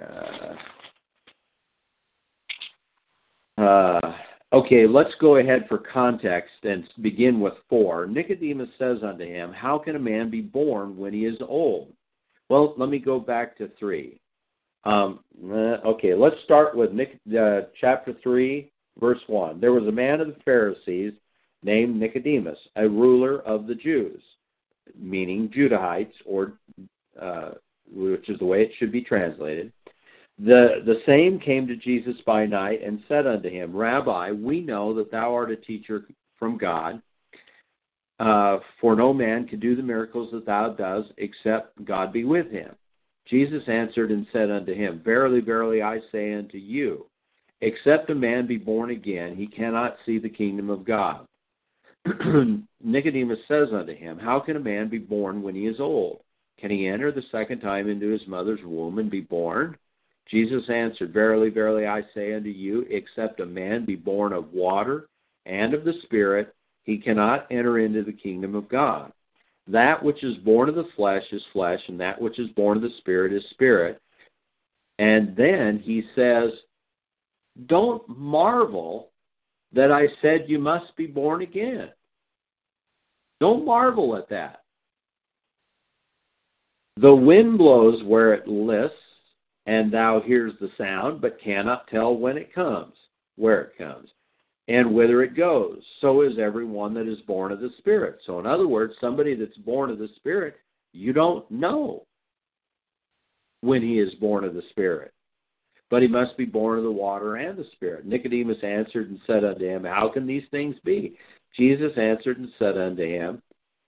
Speaker 3: uh, uh, Okay, let's go ahead for context and begin with 4. Nicodemus says unto him, How can a man be born when he is old? Well, let me go back to 3. Um, uh, okay, let's start with Nic- uh, chapter 3, verse 1. There was a man of the Pharisees named Nicodemus, a ruler of the Jews, meaning Judahites, or uh, which is the way it should be translated. The, the same came to Jesus by night and said unto him, Rabbi, we know that thou art a teacher from God, uh, for no man can do the miracles that thou dost except God be with him. Jesus answered and said unto him, Verily, verily, I say unto you, except a man be born again, he cannot see the kingdom of God. *clears throat* Nicodemus says unto him, How can a man be born when he is old? Can he enter the second time into his mother's womb and be born? Jesus answered, Verily, verily, I say unto you, except a man be born of water and of the Spirit, he cannot enter into the kingdom of God. That which is born of the flesh is flesh, and that which is born of the Spirit is spirit. And then he says, Don't marvel that I said you must be born again. Don't marvel at that. The wind blows where it lists, and thou hears the sound, but cannot tell when it comes, where it comes, and whither it goes. So is everyone that is born of the Spirit. So, in other words, somebody that's born of the Spirit, you don't know when he is born of the Spirit. But he must be born of the water and the Spirit. Nicodemus answered and said unto him, How can these things be? Jesus answered and said unto him,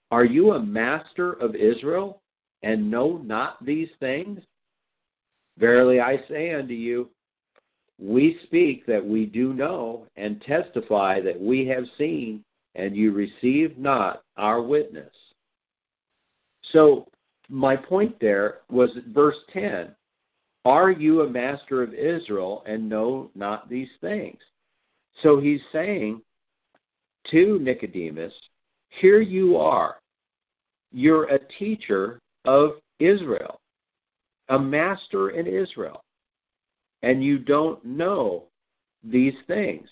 Speaker 3: Are you a master of Israel, and know not these things? Verily I say unto you, we speak that we do know, and testify that we have seen, and you receive not our witness. So, my point there was at verse 10 Are you a master of Israel and know not these things? So, he's saying to Nicodemus, Here you are. You're a teacher of Israel a master in Israel, and you don't know these things.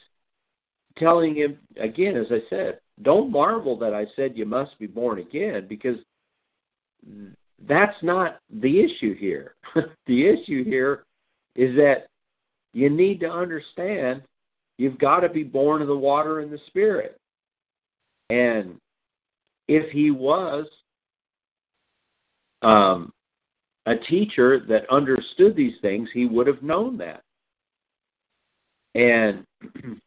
Speaker 3: Telling him, again, as I said, don't marvel that I said you must be born again, because that's not the issue here. *laughs* the issue here is that you need to understand you've got to be born of the water and the spirit. And if he was um, a teacher that understood these things, he would have known that. And *clears throat*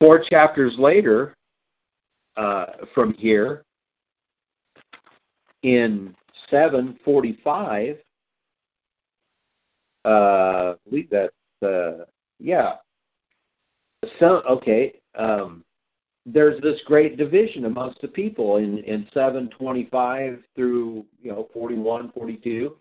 Speaker 3: four chapters later, uh, from here, in 745, uh, I believe that's, uh, yeah. So, okay, um, there's this great division amongst the people in, in 725 through, you know, 41, 42.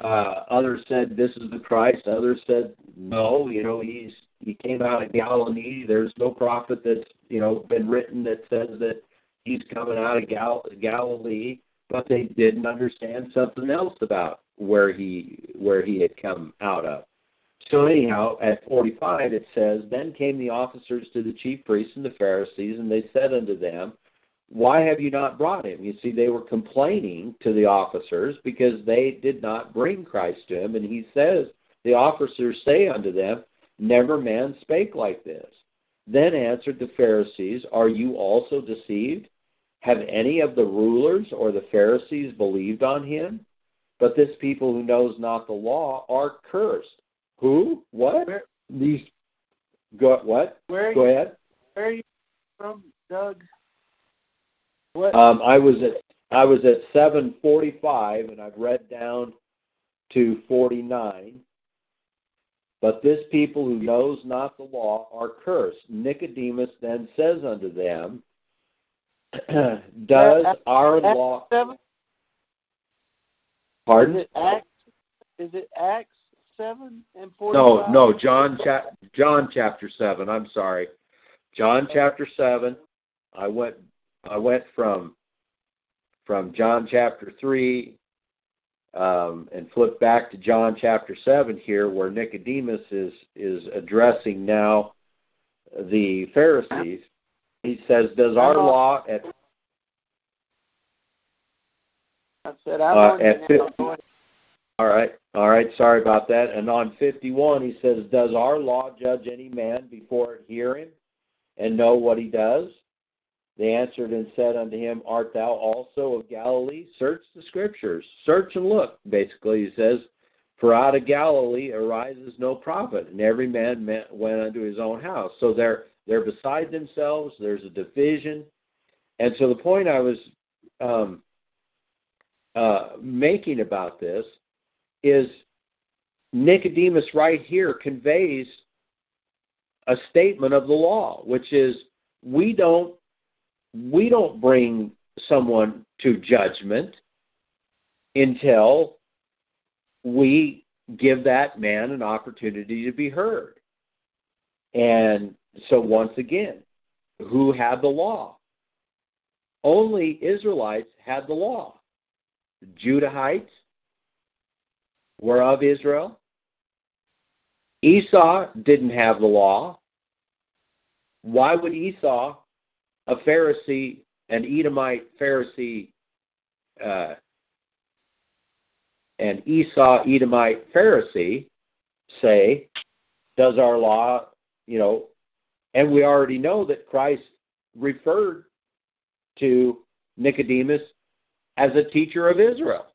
Speaker 3: Uh, others said this is the Christ. Others said no. You know, he's he came out of Galilee. There's no prophet that's you know been written that says that he's coming out of Gal- Galilee. But they didn't understand something else about where he where he had come out of. So anyhow, at 45 it says, Then came the officers to the chief priests and the Pharisees, and they said unto them, why have you not brought him? You see, they were complaining to the officers because they did not bring Christ to him. And he says, The officers say unto them, Never man spake like this. Then answered the Pharisees, Are you also deceived? Have any of the rulers or the Pharisees believed on him? But this people who knows not the law are cursed. Who? What?
Speaker 2: Where,
Speaker 3: These. Go what?
Speaker 2: where
Speaker 3: Go
Speaker 2: you,
Speaker 3: ahead.
Speaker 2: where are you from, Doug? What?
Speaker 3: Um, I was at I was at 7:45, and I've read down to 49. But this people who knows not the law are cursed. Nicodemus then says unto them, *clears throat* Does our law?
Speaker 2: seven? Is
Speaker 3: Pardon?
Speaker 2: it Acts? Is it Acts seven and forty?
Speaker 3: No, no, John chap John chapter seven. I'm sorry, John chapter seven. I went I went from from John chapter three um, and flipped back to John chapter seven here, where Nicodemus is is addressing now the Pharisees. He says, "Does our law at
Speaker 2: I said I'm
Speaker 3: Uh, at
Speaker 2: you now.
Speaker 3: fif-
Speaker 2: Go ahead.
Speaker 3: All right, all right. Sorry about that. And on 51, he says, Does our law judge any man before it hear him and know what he does? They answered and said unto him, Art thou also of Galilee? Search the scriptures. Search and look, basically, he says, For out of Galilee arises no prophet, and every man went unto his own house. So they're, they're beside themselves. There's a division. And so the point I was um, uh, making about this is Nicodemus right here conveys a statement of the law, which is we don't we don't bring someone to judgment until we give that man an opportunity to be heard. And so once again, who had the law? Only Israelites had the law. Judahites were of Israel. Esau didn't have the law. Why would Esau, a Pharisee, an Edomite Pharisee, uh, an Esau Edomite Pharisee, say, does our law, you know, and we already know that Christ referred to Nicodemus as a teacher of Israel.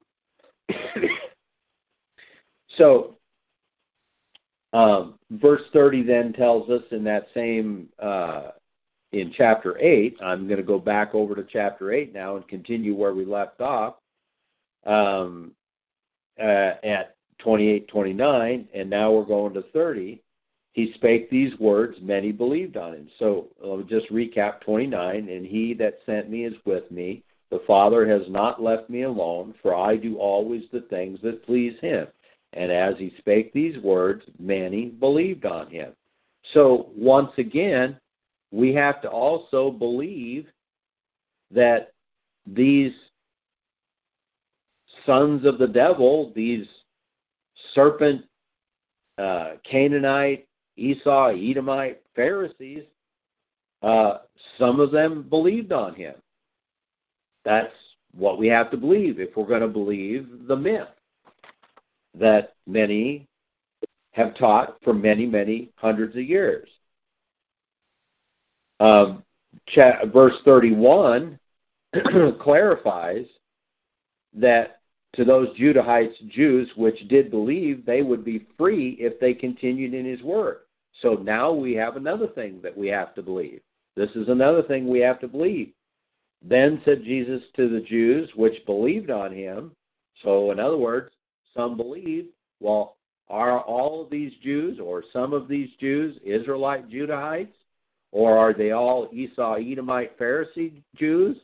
Speaker 3: So, um, verse 30 then tells us in that same, uh, in chapter 8, I'm going to go back over to chapter 8 now and continue where we left off um, uh, at 28 29, and now we're going to 30. He spake these words, many believed on him. So I'll just recap 29. And he that sent me is with me. The Father has not left me alone, for I do always the things that please him. And as he spake these words, many believed on him. So once again, we have to also believe that these sons of the devil, these serpent, uh, Canaanite, Esau, Edomite, Pharisees, uh, some of them believed on him. That's what we have to believe if we're going to believe the myth that many have taught for many, many hundreds of years. Um, verse 31 *clears throat* clarifies that to those Judahites, Jews, which did believe they would be free if they continued in his word. So now we have another thing that we have to believe. This is another thing we have to believe. Then said Jesus to the Jews which believed on him. So, in other words, some believed. Well, are all of these Jews or some of these Jews Israelite Judahites? Or are they all Esau Edomite Pharisee Jews?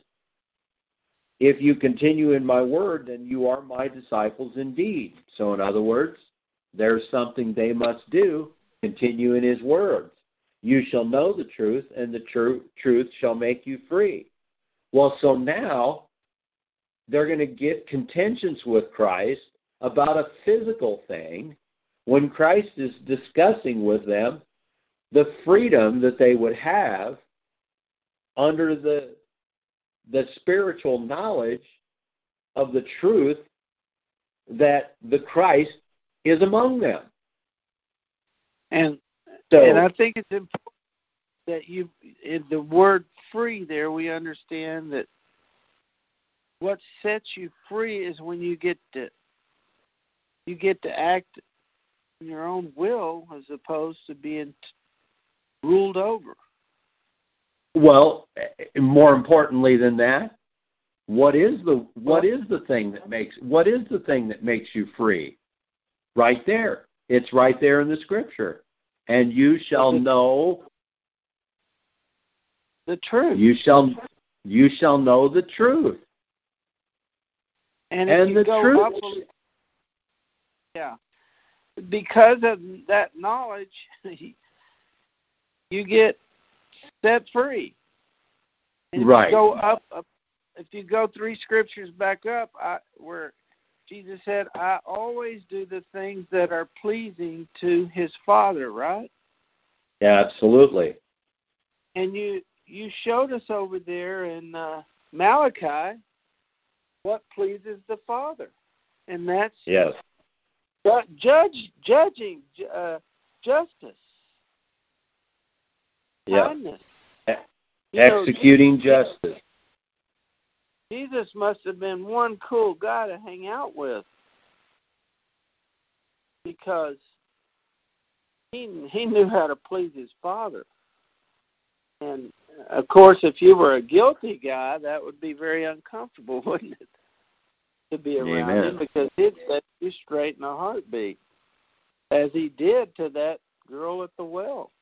Speaker 3: If you continue in my word, then you are my disciples indeed. So, in other words, there's something they must do continue in his words. You shall know the truth, and the tr- truth shall make you free. Well, so now they're going to get contentions with Christ about a physical thing when Christ is discussing with them the freedom that they would have under the the spiritual knowledge of the truth that the Christ is among them.
Speaker 2: And so, and I think it's important that you in the word free there we understand that what sets you free is when you get to you get to act in your own will as opposed to being ruled over.
Speaker 3: Well, eh, more importantly than that, what is the what is the thing that makes what is the thing that makes you free? Right there. It's right there in the scripture. And you shall know
Speaker 2: the truth.
Speaker 3: You shall you shall know the truth.
Speaker 2: And,
Speaker 3: and the truth.
Speaker 2: Up, yeah. Because of that knowledge, *laughs* you get set free. And
Speaker 3: right.
Speaker 2: You go up, up, if you go three scriptures back up, I, where Jesus said, "I always do the things that are pleasing to His Father." Right.
Speaker 3: Yeah, absolutely.
Speaker 2: And you you showed us over there in uh, Malachi what pleases the Father, and that's
Speaker 3: yes,
Speaker 2: judge judging uh, justice,
Speaker 3: yeah.
Speaker 2: kindness,
Speaker 3: executing
Speaker 2: know,
Speaker 3: justice.
Speaker 2: Jesus must have been one cool guy to hang out with because he he knew how to please his father. And of course, if you were a guilty guy, that would be very uncomfortable, *laughs* wouldn't it? To be around
Speaker 3: Amen.
Speaker 2: him because he'd set you straight in a heartbeat, as he did to that girl at the well.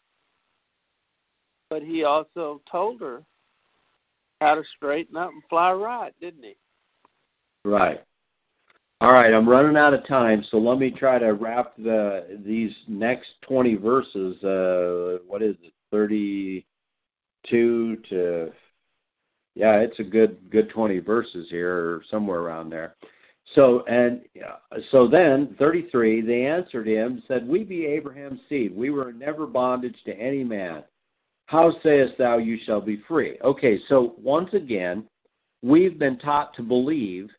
Speaker 2: But he also told her how to straighten up and fly right, didn't he?
Speaker 3: Right. All right, I'm running out of time, so let me try to wrap the these next 20 verses. Uh, what is it? 32 to yeah, it's a good good 20 verses here, or somewhere around there. So and so then 33, they answered him, said, "We be Abraham's seed. We were never bondage to any man. How sayest thou, you shall be free?" Okay, so once again, we've been taught to believe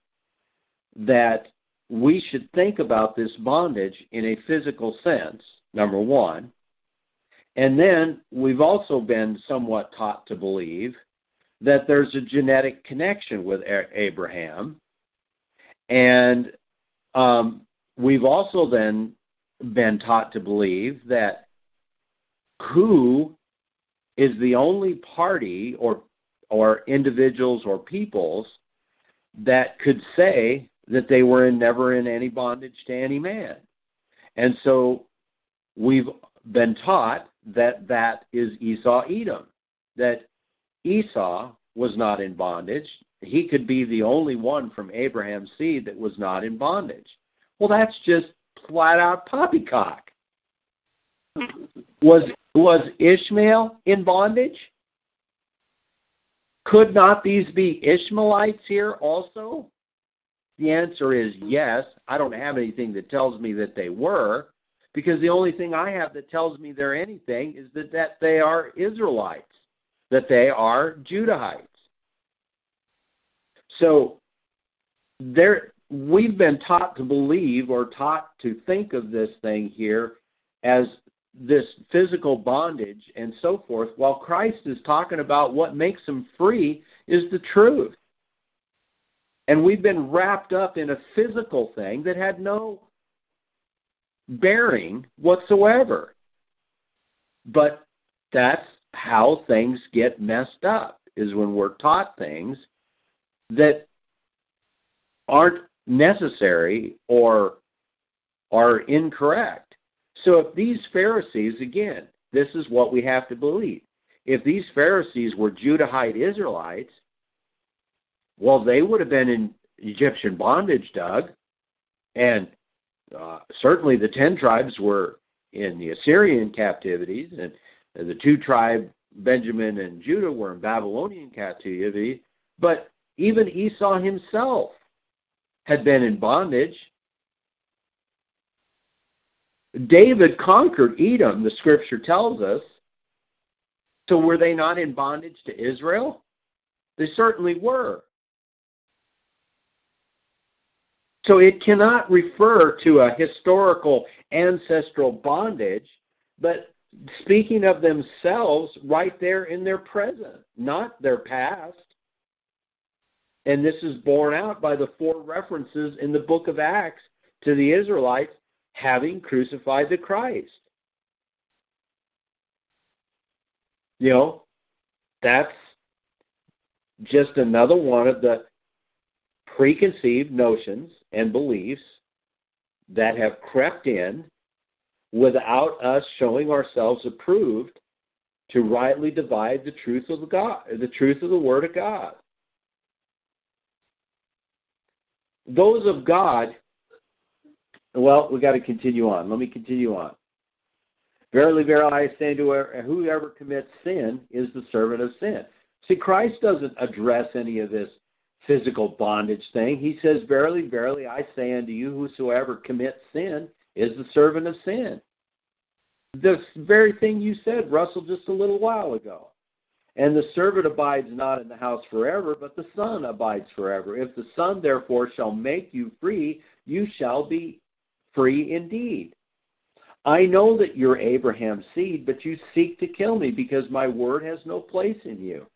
Speaker 3: that we should think about this bondage in a physical sense, number one. And then we've also been somewhat taught to believe that there's a genetic connection with Abraham. And um, we've also then been taught to believe that who is the only party or or individuals or peoples that could say that they were in, never in any bondage to any man. And so we've been taught that that is Esau Edom, that Esau was not in bondage. He could be the only one from Abraham's seed that was not in bondage. Well, that's just flat out poppycock. Was was Ishmael in bondage? Could not these be Ishmaelites here also? The answer is yes. I don't have anything that tells me that they were, because the only thing I have that tells me they're anything is that, that they are Israelites, that they are Judahites. So there we've been taught to believe or taught to think of this thing here as this physical bondage and so forth, while Christ is talking about what makes them free is the truth. And we've been wrapped up in a physical thing that had no bearing whatsoever. But that's how things get messed up, is when we're taught things that aren't necessary or are incorrect. So if these Pharisees, again, this is what we have to believe. If these Pharisees were Judahite Israelites, well, they would have been in Egyptian bondage, Doug. And uh, certainly the ten tribes were in the Assyrian captivities, and the two tribes, Benjamin and Judah, were in Babylonian captivity. But even Esau himself had been in bondage. David conquered Edom, the scripture tells us. So were they not in bondage to Israel? They certainly were. So it cannot refer to a historical ancestral bondage, but speaking of themselves right there in their present, not their past. And this is borne out by the four references in the book of Acts to the Israelites having crucified the Christ. You know, that's just another one of the preconceived notions and beliefs that have crept in without us showing ourselves approved to rightly divide the truth of the God, the truth of the Word of God. Those of God, well, we got to continue on. Let me continue on. Verily, verily, I say to whoever commits sin is the servant of sin. See, Christ doesn't address any of this physical bondage thing. He says, Verily, verily, I say unto you, whosoever commits sin is the servant of sin. This very thing you said, Russell, just a little while ago. And the servant abides not in the house forever, but the Son abides forever. If the Son therefore shall make you free, you shall be free indeed. I know that you're Abraham's seed, but you seek to kill me because my word has no place in you.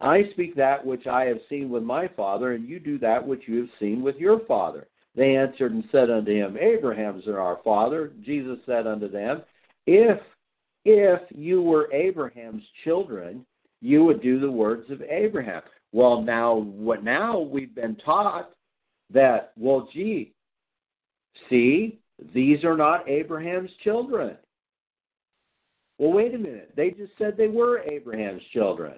Speaker 3: I speak that which I have seen with my father, and you do that which you have seen with your father. They answered and said unto him, Abraham's our father. Jesus said unto them, If if you were Abraham's children, you would do the words of Abraham. Well, now what now we've been taught that, well, gee, see, these are not Abraham's children. Well, wait a minute. They just said they were Abraham's children.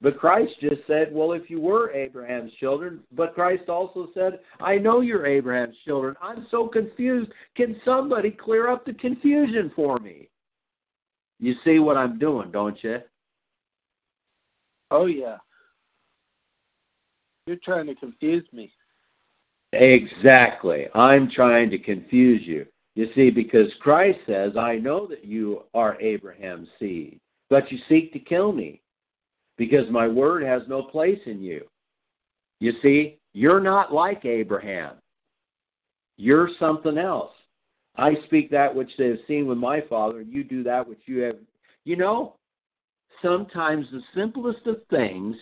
Speaker 3: But Christ just said, well, if you were Abraham's children, but Christ also said, I know you're Abraham's children. I'm so confused. Can somebody clear up the confusion for me? You see what I'm doing, don't you?
Speaker 2: Oh, yeah. You're trying to confuse me.
Speaker 3: Exactly. I'm trying to confuse you. You see, because Christ says, I know that you are Abraham's seed, but you seek to kill me because my word has no place in you. You see, you're not like Abraham. You're something else. I speak that which they have seen with my father, and you do that which you have. You know, sometimes the simplest of things,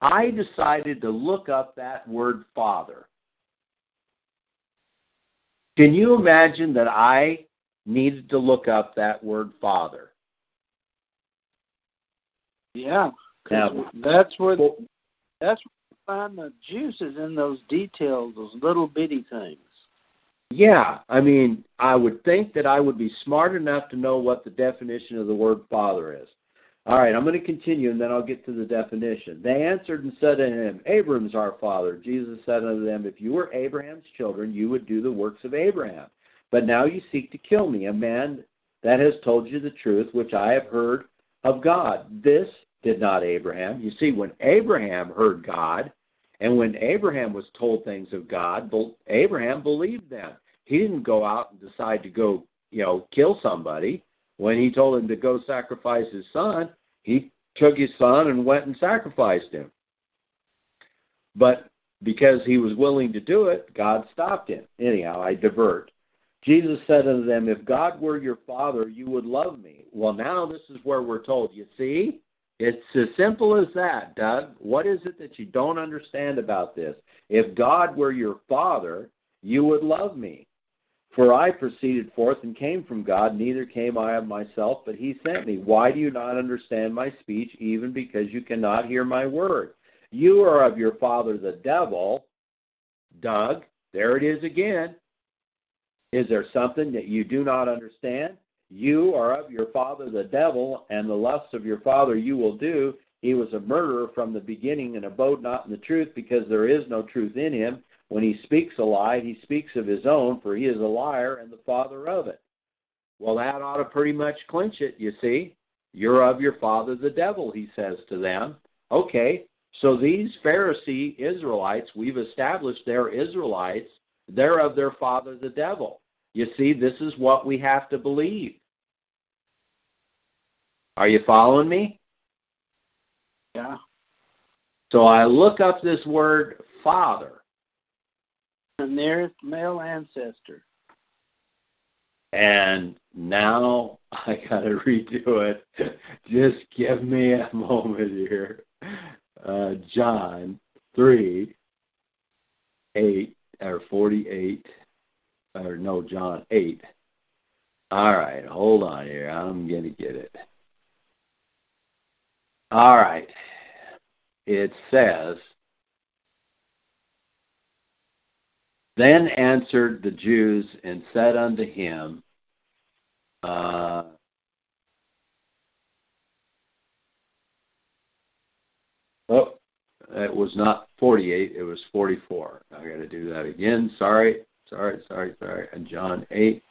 Speaker 3: I decided to look up that word father. Can you imagine that I needed to look up that word father?
Speaker 2: Yeah. Now, that's where that's where you find the juices in those details, those little bitty things.
Speaker 3: Yeah, I mean, I would think that I would be smart enough to know what the definition of the word father is. All right, I'm going to continue and then I'll get to the definition. They answered and said to him, Abram's our father. Jesus said unto them, If you were Abraham's children, you would do the works of Abraham. But now you seek to kill me, a man that has told you the truth, which I have heard of God. This did not Abraham. You see, when Abraham heard God, and when Abraham was told things of God, Abraham believed them. He didn't go out and decide to go, you know, kill somebody. When he told him to go sacrifice his son, he took his son and went and sacrificed him. But because he was willing to do it, God stopped him. Anyhow, I divert. Jesus said unto them, If God were your father, you would love me. Well, now this is where we're told, you see, It's as simple as that, Doug. What is it that you don't understand about this? If God were your father, you would love me. For I proceeded forth and came from God, neither came I of myself, but he sent me. Why do you not understand my speech, even because you cannot hear my word? You are of your father the devil. Doug, there it is again. Is there something that you do not understand? You are of your father the devil, and the lusts of your father you will do. He was a murderer from the beginning and abode not in the truth, because there is no truth in him. When he speaks a lie, he speaks of his own, for he is a liar and the father of it. Well, that ought to pretty much clinch it, you see. You're of your father the devil, he says to them. Okay, so these Pharisee Israelites, we've established they're Israelites, they're of their father the devil. You see, this is what we have to believe. Are you following me?
Speaker 2: Yeah.
Speaker 3: So I look up this word father.
Speaker 2: The nearest male ancestor.
Speaker 3: And now *laughs* I gotta redo it. *laughs* Just give me a *laughs* moment here. Uh, John three eight or forty eight or no John eight. All right, hold on here. I'm gonna get it. All right. It says, Then answered the Jews and said unto him, uh, Oh, it was not 48, it was 44. I got to do that again. Sorry, sorry, sorry, sorry. And John 8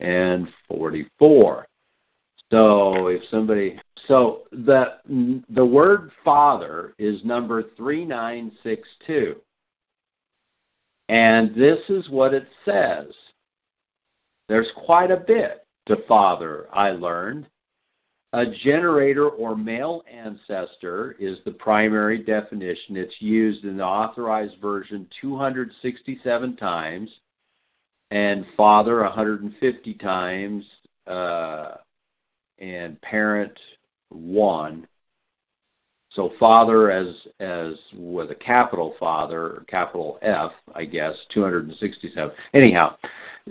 Speaker 3: and 44. So if somebody, so the the word father is number three nine six two, and this is what it says. There's quite a bit to father. I learned. A generator or male ancestor is the primary definition. It's used in the authorized version 267 times, and father 150 times. Uh, and parent one. So father as as with a capital father, capital F, I guess, 267. Anyhow,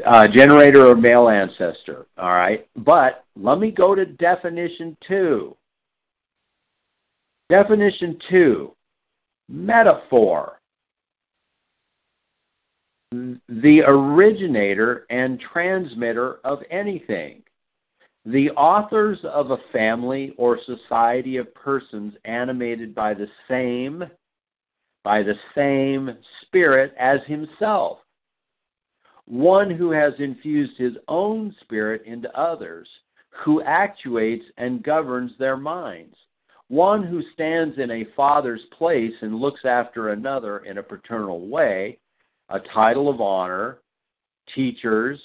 Speaker 3: uh, generator or male ancestor. All right, but let me go to definition two. Definition two, metaphor. The originator and transmitter of anything the authors of a family or society of persons animated by the same by the same spirit as himself. One who has infused his own spirit into others who actuates and governs their minds. One who stands in a father's place and looks after another in a paternal way a title of honor teachers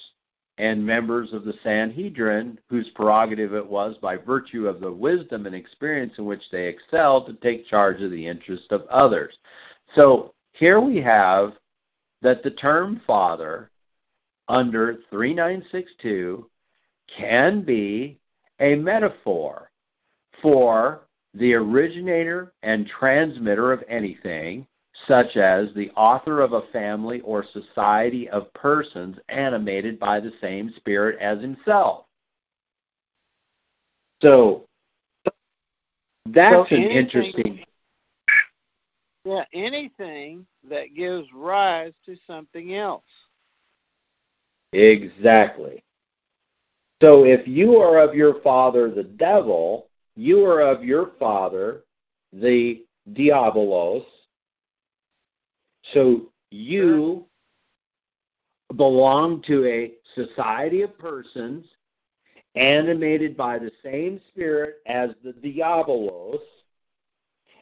Speaker 3: and members of the Sanhedrin, whose prerogative it was, by virtue of the wisdom and experience in which they excelled, to take charge of the interest of others. So here we have that the term father under 3962 can be a metaphor for the originator and transmitter of anything such as the author of a family or society of persons animated by the same spirit as himself. So that's
Speaker 2: So
Speaker 3: an interesting.
Speaker 2: Yeah, anything that gives rise to something else.
Speaker 3: Exactly. So if you are of your father the devil, you are of your father the diabolos. So you belong to a society of persons animated by the same spirit as the diabolos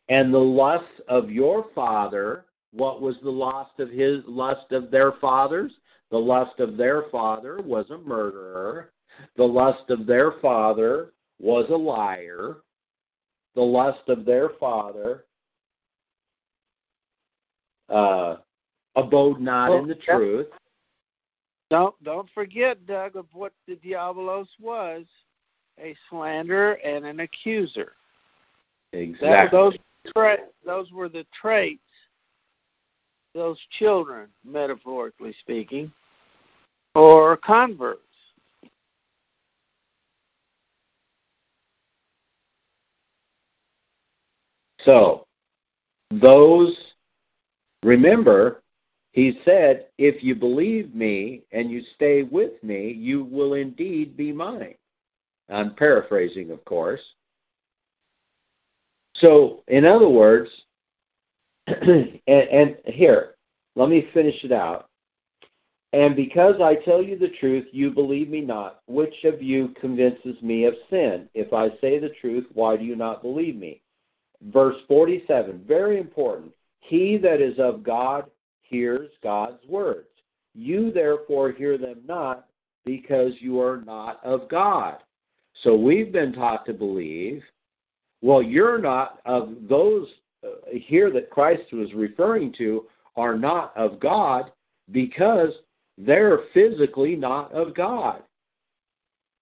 Speaker 3: and the lust of your father. What was the lust of his lust of their fathers? The lust of their father was a murderer. The lust of their father was a liar. The lust of their father uh, abode not
Speaker 2: Well,
Speaker 3: in the truth
Speaker 2: Don't don't forget, Doug, of what the diabolos was, a slanderer and an accuser.
Speaker 3: Exactly.
Speaker 2: those tra- those were the traits. Those children, metaphorically speaking, or converts.
Speaker 3: So, those, remember, he said, if you believe me and you stay with me, you will indeed be mine. I'm paraphrasing, of course. So, in other words, *clears throat* and, and here, let me finish it out. And because I tell you the truth, you believe me not. Which of you convinces me of sin? If I say the truth, why do you not believe me? Verse 47, very important. He that is of God hears God's words. You therefore hear them not, because you are not of God. So we've been taught to believe, well, you're not of those uh, here that Christ was referring to are not of God because they're physically not of God.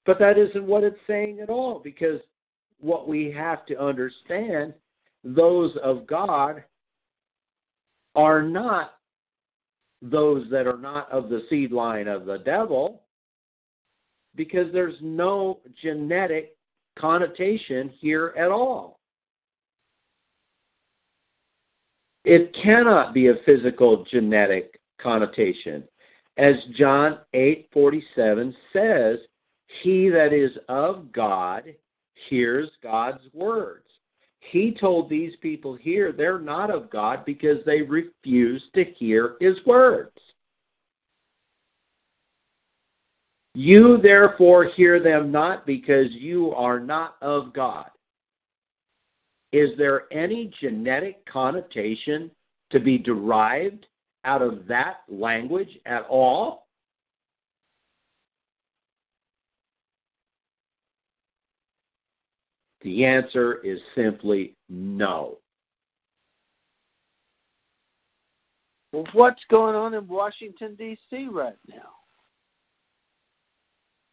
Speaker 3: But that isn't what it's saying at all because what we have to understand those of God are not those that are not of the seed line of the devil because there's no genetic connotation here at all. It cannot be a physical genetic connotation. As John 8:47 says, he that is of God hears God's words. He told these people here they're not of God because they refuse to hear his words. You therefore hear them not because you are not of God. Is there any genetic connotation to be derived out of that language at all? The answer is simply no.
Speaker 2: Well, what's going on in Washington, D.C. right now?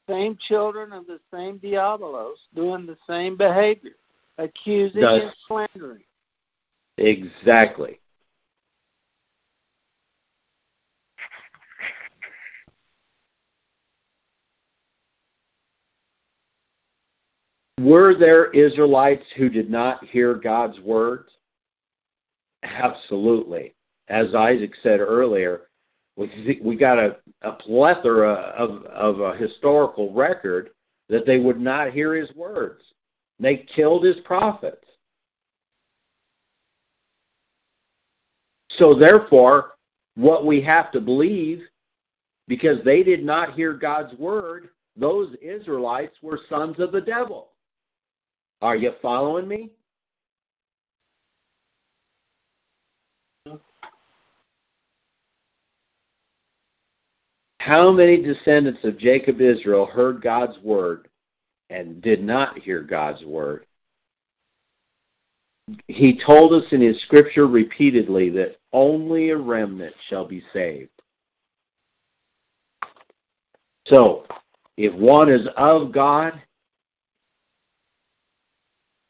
Speaker 2: Same children of the same diabolos doing the same behavior, accusing and slandering.
Speaker 3: Exactly. Were there Israelites who did not hear God's words? Absolutely. As Isaac said earlier, we, we got a, a plethora of, of a historical record that they would not hear his words. They killed his prophets. So, therefore, what we have to believe, because they did not hear God's word, those Israelites were sons of the devil. Are you following me? How many descendants of Jacob Israel heard God's word and did not hear God's word? He told us in his scripture repeatedly that only a remnant shall be saved. So, if one is of God,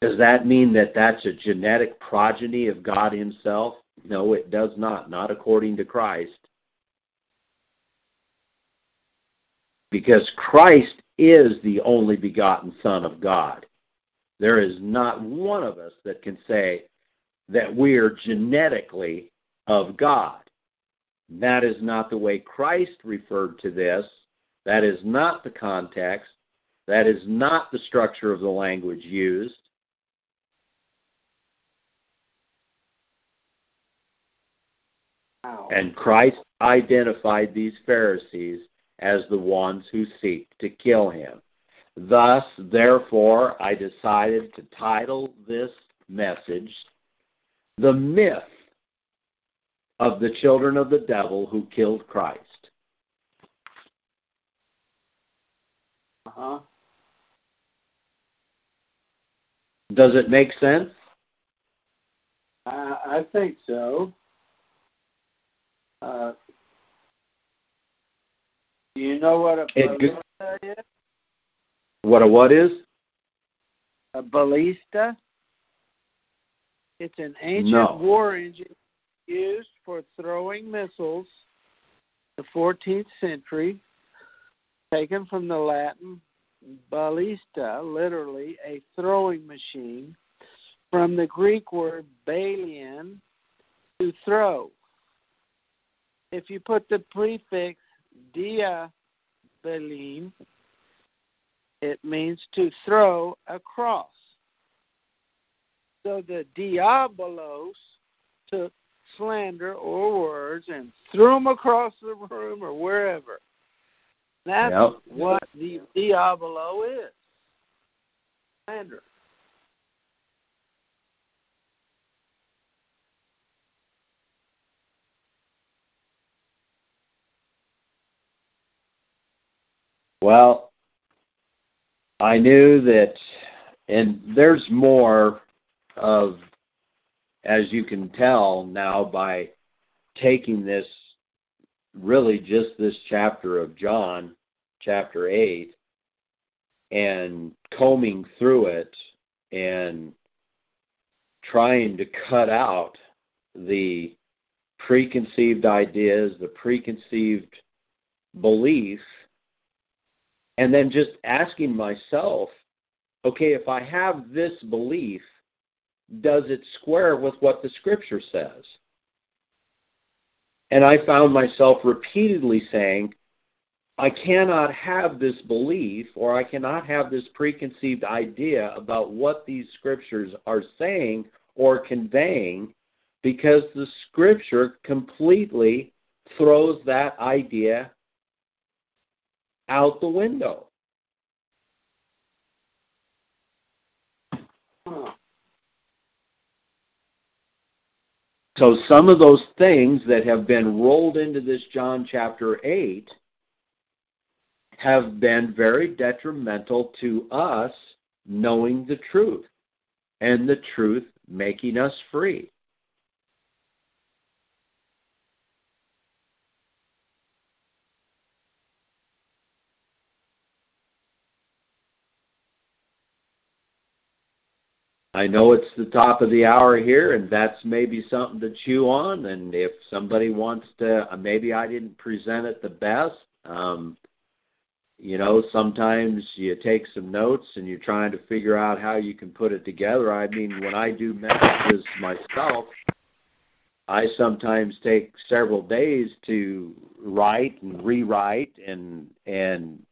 Speaker 3: does that mean that that's a genetic progeny of God Himself? No, it does not, not according to Christ. Because Christ is the only begotten Son of God. There is not one of us that can say that we are genetically of God. That is not the way Christ referred to this. That is not the context. That is not the structure of the language used. And Christ identified these Pharisees as the ones who seek to kill him. Thus, therefore, I decided to title this message The Myth of the Children of the Devil Who Killed Christ.
Speaker 2: Uh-huh.
Speaker 3: Does it make sense?
Speaker 2: I, I think so. Uh, do you know what a ballista is?
Speaker 3: What a what is?
Speaker 2: A ballista? It's an ancient
Speaker 3: No.
Speaker 2: war engine used for throwing missiles. The 14th century, taken from the Latin ballista, literally a throwing machine, from the Greek word ballein, to throw. If you put the prefix diaballein, it means to throw across. So the diabolos took slander or words and threw them across the room or wherever. That's
Speaker 3: Yep.
Speaker 2: what the diabolo is. Slander.
Speaker 3: Well, I knew that, and there's more of, as you can tell now by taking this, really just this chapter of John, chapter 8, and combing through it and trying to cut out the preconceived ideas, the preconceived belief and then just asking myself, okay, if I have this belief, does it square with what the scripture says? And I found myself repeatedly saying, I cannot have this belief or I cannot have this preconceived idea about what these scriptures are saying or conveying because the scripture completely throws that idea out the window. So some of those things that have been rolled into this John chapter 8 have been very detrimental to us knowing the truth and the truth making us free. I know it's the top of the hour here, and that's maybe something to chew on. And if somebody wants to, uh, maybe I didn't present it the best. Um, you know, sometimes you take some notes and you're trying to figure out how you can put it together. I mean, when I do messages myself, I sometimes take several days to write and rewrite and and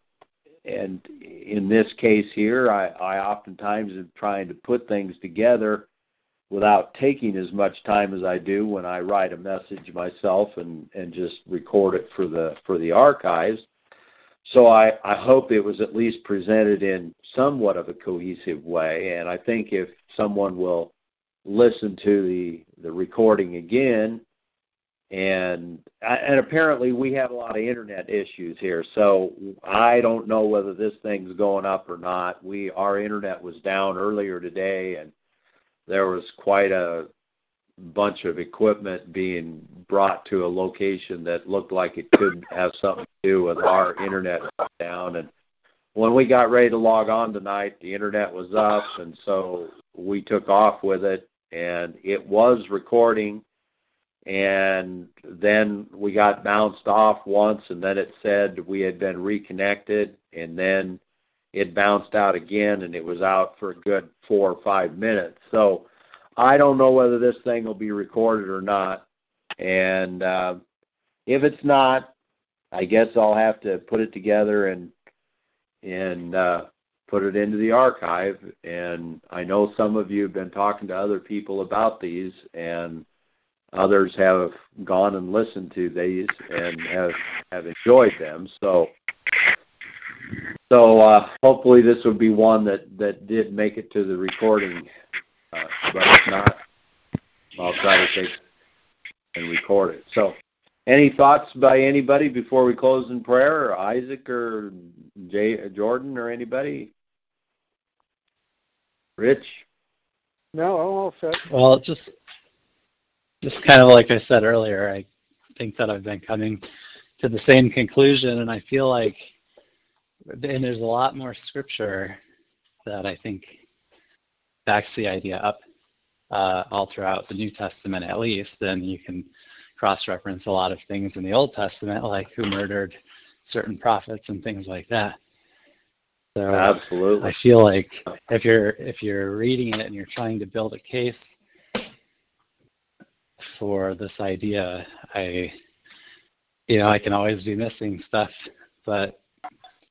Speaker 3: and in this case here, I, I oftentimes am trying to put things together without taking as much time as I do when I write a message myself and, and just record it for the for the archives. So I, I hope it was at least presented in somewhat of a cohesive way. And I think if someone will listen to the, the recording again, and uh, and apparently we have a lot of internet issues here. So i don't know whether this thing's going up or not. We our internet was down earlier today and there was quite a bunch of equipment being brought to a location that looked like it could have something to do with our internet down. And when we got ready to log on tonight the internet was up and so we took off with it. And it was recording and then we got bounced off once and then it said we had been reconnected and then it bounced out again and it was out for a good four or five minutes. So i don't know whether this thing will be recorded or not. And uh, if it's not i guess i'll have to put it together and and uh, put it into the archive. And i know some of you have been talking to other people about these and others have gone and listened to these and have have enjoyed them. So so uh, hopefully this would be one that that did make it to the recording. Uh, but if not, I'll try to take and record it. So any thoughts by anybody before we close in prayer, or Isaac or Jay, Jordan or anybody? Rich?
Speaker 2: No, I'm all set.
Speaker 4: Well, just just kind of like I said earlier, I think that I've been coming to the same conclusion, and I feel like, and there's a lot more scripture that I think backs the idea up. uh, all throughout the New Testament at least, then you can cross-reference a lot of things in the Old Testament, like who murdered certain prophets and things like that. So
Speaker 3: Absolutely.
Speaker 4: I feel like if you're if you're reading it and you're trying to build a case for this idea, I you know I can always be missing stuff, but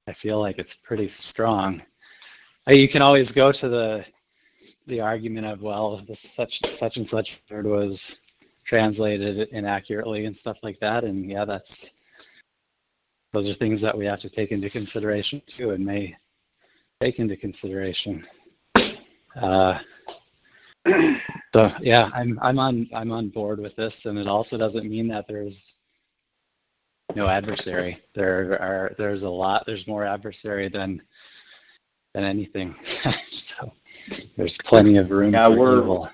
Speaker 4: I feel like it's pretty strong. Uh, you can always go to the the argument of well, this such such and such word was translated inaccurately and stuff like that, and yeah, that's those are things that we have to take into consideration too, and may take into consideration. Uh, *clears throat* so yeah, I'm I'm on I'm on board with this, and it also doesn't mean that there's no adversary. There are there's a lot. There's more adversary than than anything. *laughs* so there's plenty of room
Speaker 3: yeah,
Speaker 4: for
Speaker 3: we're,
Speaker 4: evil.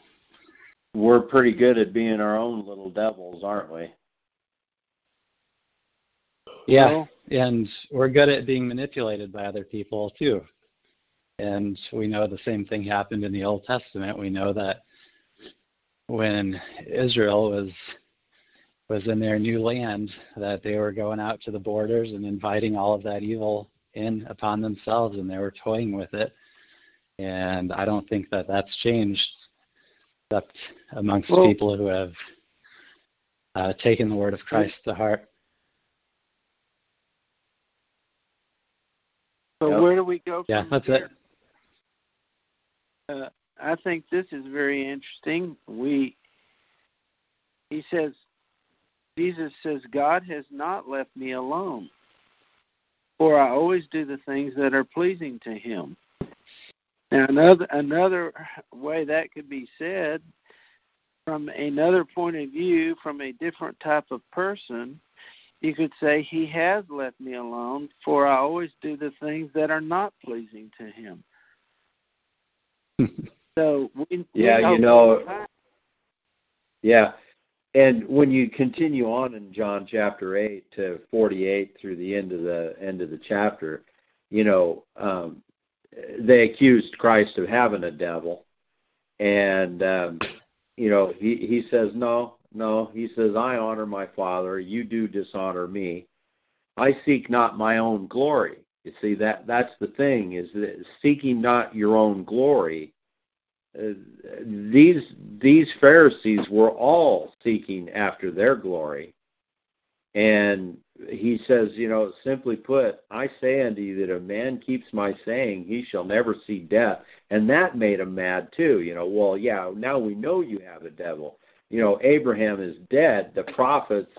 Speaker 3: We're pretty good at being our own little devils, aren't we?
Speaker 4: Yeah,
Speaker 2: Well,
Speaker 4: and we're good at being manipulated by other people too. And we know the same thing happened in the Old Testament. We know that when Israel was was in their new land, that they were going out to the borders and inviting all of that evil in upon themselves, and they were toying with it. And I don't think that that's changed, except amongst
Speaker 2: Well-
Speaker 4: people who have uh, taken the word of Christ to heart.
Speaker 2: so
Speaker 3: Yep.
Speaker 2: where do we go?
Speaker 4: Yeah,
Speaker 2: from
Speaker 4: that's
Speaker 2: here?
Speaker 4: it.
Speaker 2: Uh, I think this is very interesting. We, he says, Jesus says, God has not left me alone, for I always do the things that are pleasing to Him. Now, another another way that could be said, from another point of view, from a different type of person, you could say, He has left me alone, for I always do the things that are not pleasing to Him. *laughs* So we,
Speaker 3: Yeah,
Speaker 2: we
Speaker 3: you know- Yeah. And when you continue on in John chapter 8 to 48 through the end of the end of the chapter, you know, um, they accused Christ of having a devil. And um, you know, he he says, "No, no." He says, "I honor my Father, you do dishonor me. I seek not my own glory." You see that that's the thing is that seeking not your own glory uh, these these Pharisees were all seeking after their glory, and he says, you know, simply put, I say unto you that a man keeps my saying, he shall never see death, and that made him mad too. You know, well, yeah, now we know you have a devil. You know, Abraham is dead, the prophets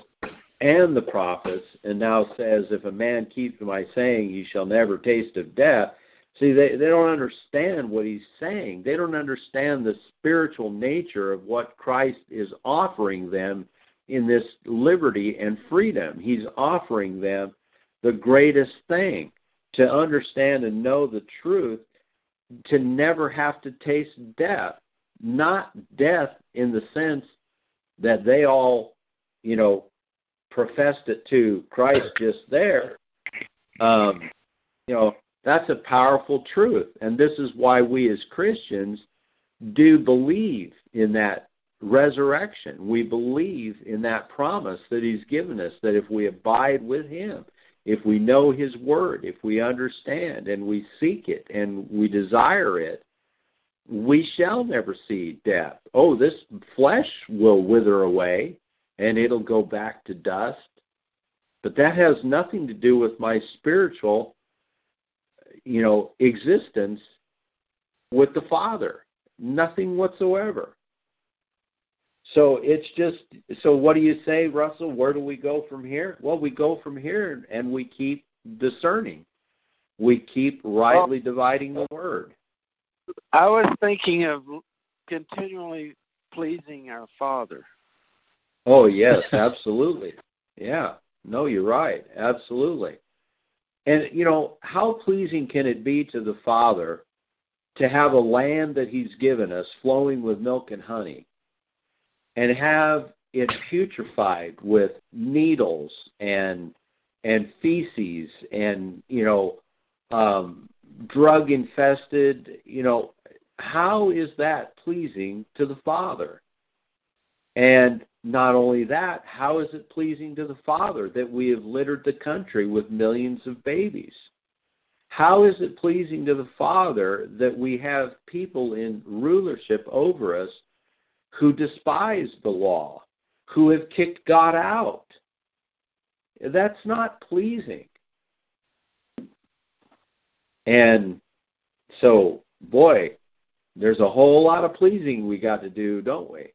Speaker 3: and the prophets, and now says, if a man keeps my saying, he shall never taste of death. See, they, they don't understand what he's saying. They don't understand the spiritual nature of what Christ is offering them in this liberty and freedom. He's offering them the greatest thing to understand and know the truth, to never have to taste death. Not death in the sense that they all, you know, professed it to Christ just there. Um, you know, that's a powerful truth. And this is why we as Christians do believe in that resurrection. We believe in that promise that He's given us that if we abide with Him, if we know His Word, if we understand and we seek it and we desire it, we shall never see death. Oh, this flesh will wither away and it'll go back to dust. But that has nothing to do with my spiritual you know, existence with the Father. Nothing whatsoever. So it's just so what do you say, Russell? Where do we go from here? Well, we go from here and we keep discerning. We keep rightly dividing the word.
Speaker 2: I was thinking of continually pleasing our Father.
Speaker 3: Oh, yes, absolutely. Yeah. No, you're right. Absolutely. And you know, how pleasing can it be to the Father to have a land that He's given us flowing with milk and honey, and have it putrefied with needles and and feces and you know um, drug infested. You know, how is that pleasing to the Father? And not only that, how is it pleasing to the Father that we have littered the country with millions of babies? How is it pleasing to the Father that we have people in rulership over us who despise the law, who have kicked God out? That's not pleasing. And so, boy, there's a whole lot of pleasing we got to do, don't we?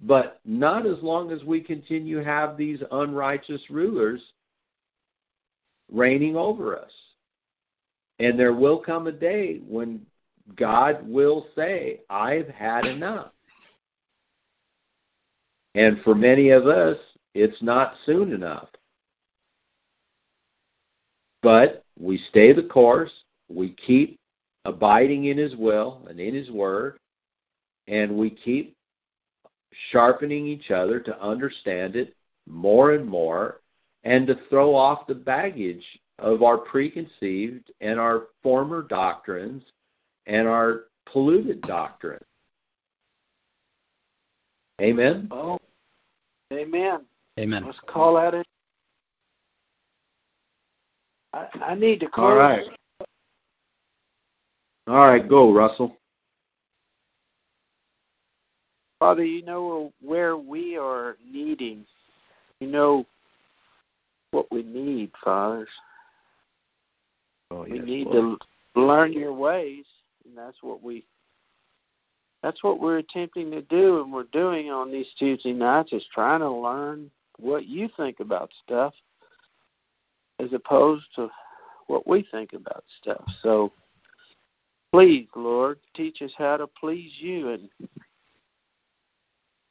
Speaker 3: But not as long as we continue have these unrighteous rulers reigning over us. And there will come a day when God will say, I've had enough. And for many of us, it's not soon enough. But we stay the course, we keep abiding in His will and in His Word, and we keep sharpening each other to understand it more and more and to throw off the baggage of our preconceived and our former doctrines and our polluted doctrine. Amen.
Speaker 2: Oh, amen.
Speaker 4: Amen.
Speaker 2: Let's call that it. I, I need to call.
Speaker 3: All right. All right, go, Russell.
Speaker 2: Father, you know where we are needing. You know what we need, fathers.
Speaker 3: Oh,
Speaker 2: we need
Speaker 3: Lord.
Speaker 2: to learn your ways, and that's what we that's what we're attempting to do and we're doing on these Tuesday nights is trying to learn what you think about stuff as opposed to what we think about stuff. So please, Lord, teach us how to please you and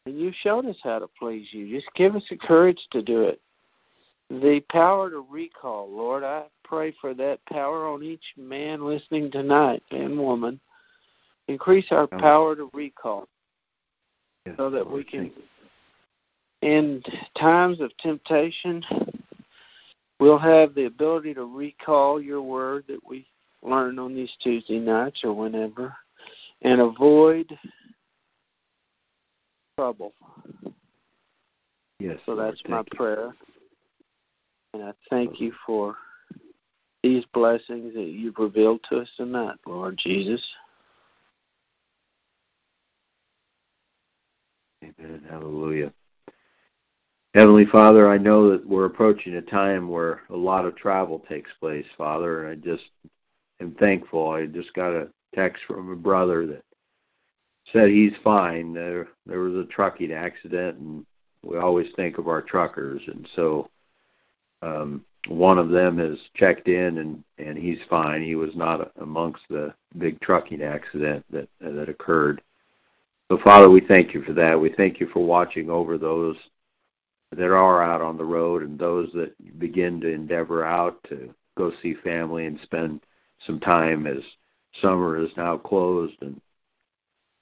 Speaker 2: and you showed us how to please you. Just give us the courage to do it. The power to recall, Lord, I pray for that power on each man listening tonight and woman. Increase our power to recall so that we can, in times of temptation, we'll have the ability to recall your word that we learn on these Tuesday nights or whenever and avoid trouble.
Speaker 3: Yes,
Speaker 2: So
Speaker 3: Lord,
Speaker 2: that's my
Speaker 3: thank you.
Speaker 2: prayer. And I thank you for these blessings that you've revealed to us tonight, Lord Jesus.
Speaker 3: Amen. Hallelujah. Heavenly Father, I know that we're approaching a time where a lot of travel takes place, Father, and I just am thankful. I just got a text from a brother that said he's fine. There there was a trucking accident and we always think of our truckers and so um one of them has checked in and and he's fine. He was not amongst the big trucking accident that that occurred. So, Father, we thank you for that. We thank you for watching over those that are out on the road and those that begin to endeavor out to go see family and spend some time as summer is now closed and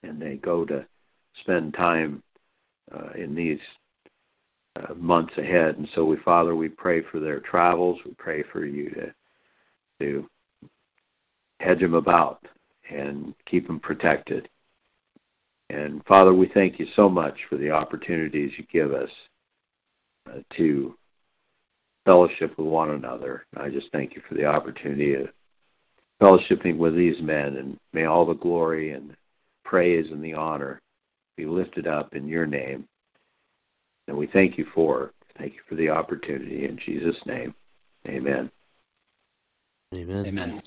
Speaker 3: and they go to spend time uh, in these uh, months ahead. And so, we, Father, we pray for their travels. We pray for you to to hedge them about and keep them protected. And Father, we thank you so much for the opportunities you give us uh, to fellowship with one another. I just thank you for the opportunity of fellowshipping with these men, and may all the glory and praise and the honor be lifted up in your name. And we thank you for thank you for the opportunity in Jesus' name. Amen.
Speaker 5: Amen.
Speaker 4: Amen.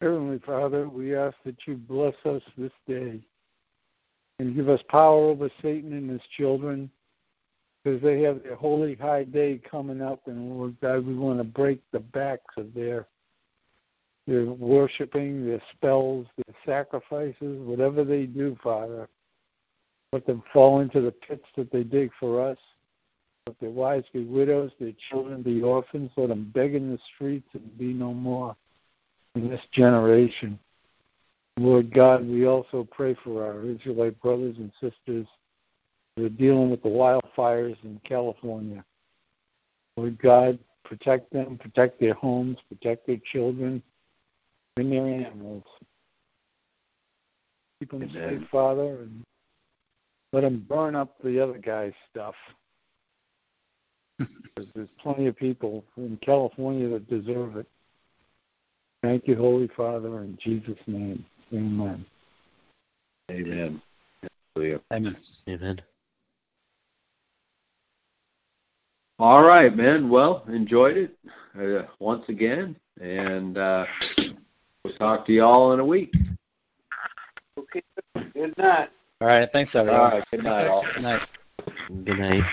Speaker 6: Heavenly Father, we ask that you bless us this day and give us power over Satan and his children because they have their holy high day coming up, and Lord God, we want to break the backs of their their worshiping, their spells, their sacrifices, whatever they do, Father. Let them fall into the pits that they dig for us. Let their wives be widows, their children be orphans. Let them beg in the streets and be no more in this generation. Lord God, we also pray for our Israelite brothers and sisters who are dealing with the wildfires in California. Lord God, protect them, protect their homes, protect their children and their animals. Keep them
Speaker 3: Amen.
Speaker 6: safe, Father, and let them burn up the other guy's stuff. *laughs* 'Cause there's plenty of people in California that deserve it. Thank you, Holy Father, in Jesus' name. Amen.
Speaker 3: Amen. Hallelujah.
Speaker 4: Amen.
Speaker 5: Amen.
Speaker 3: All right, man. Well, enjoyed it uh, once again, and uh, we'll talk to you all in a week.
Speaker 2: Okay. Good night.
Speaker 4: All right. Thanks,
Speaker 3: All
Speaker 4: everyone.
Speaker 3: right. Good night, all.
Speaker 4: Good night.
Speaker 5: Good night.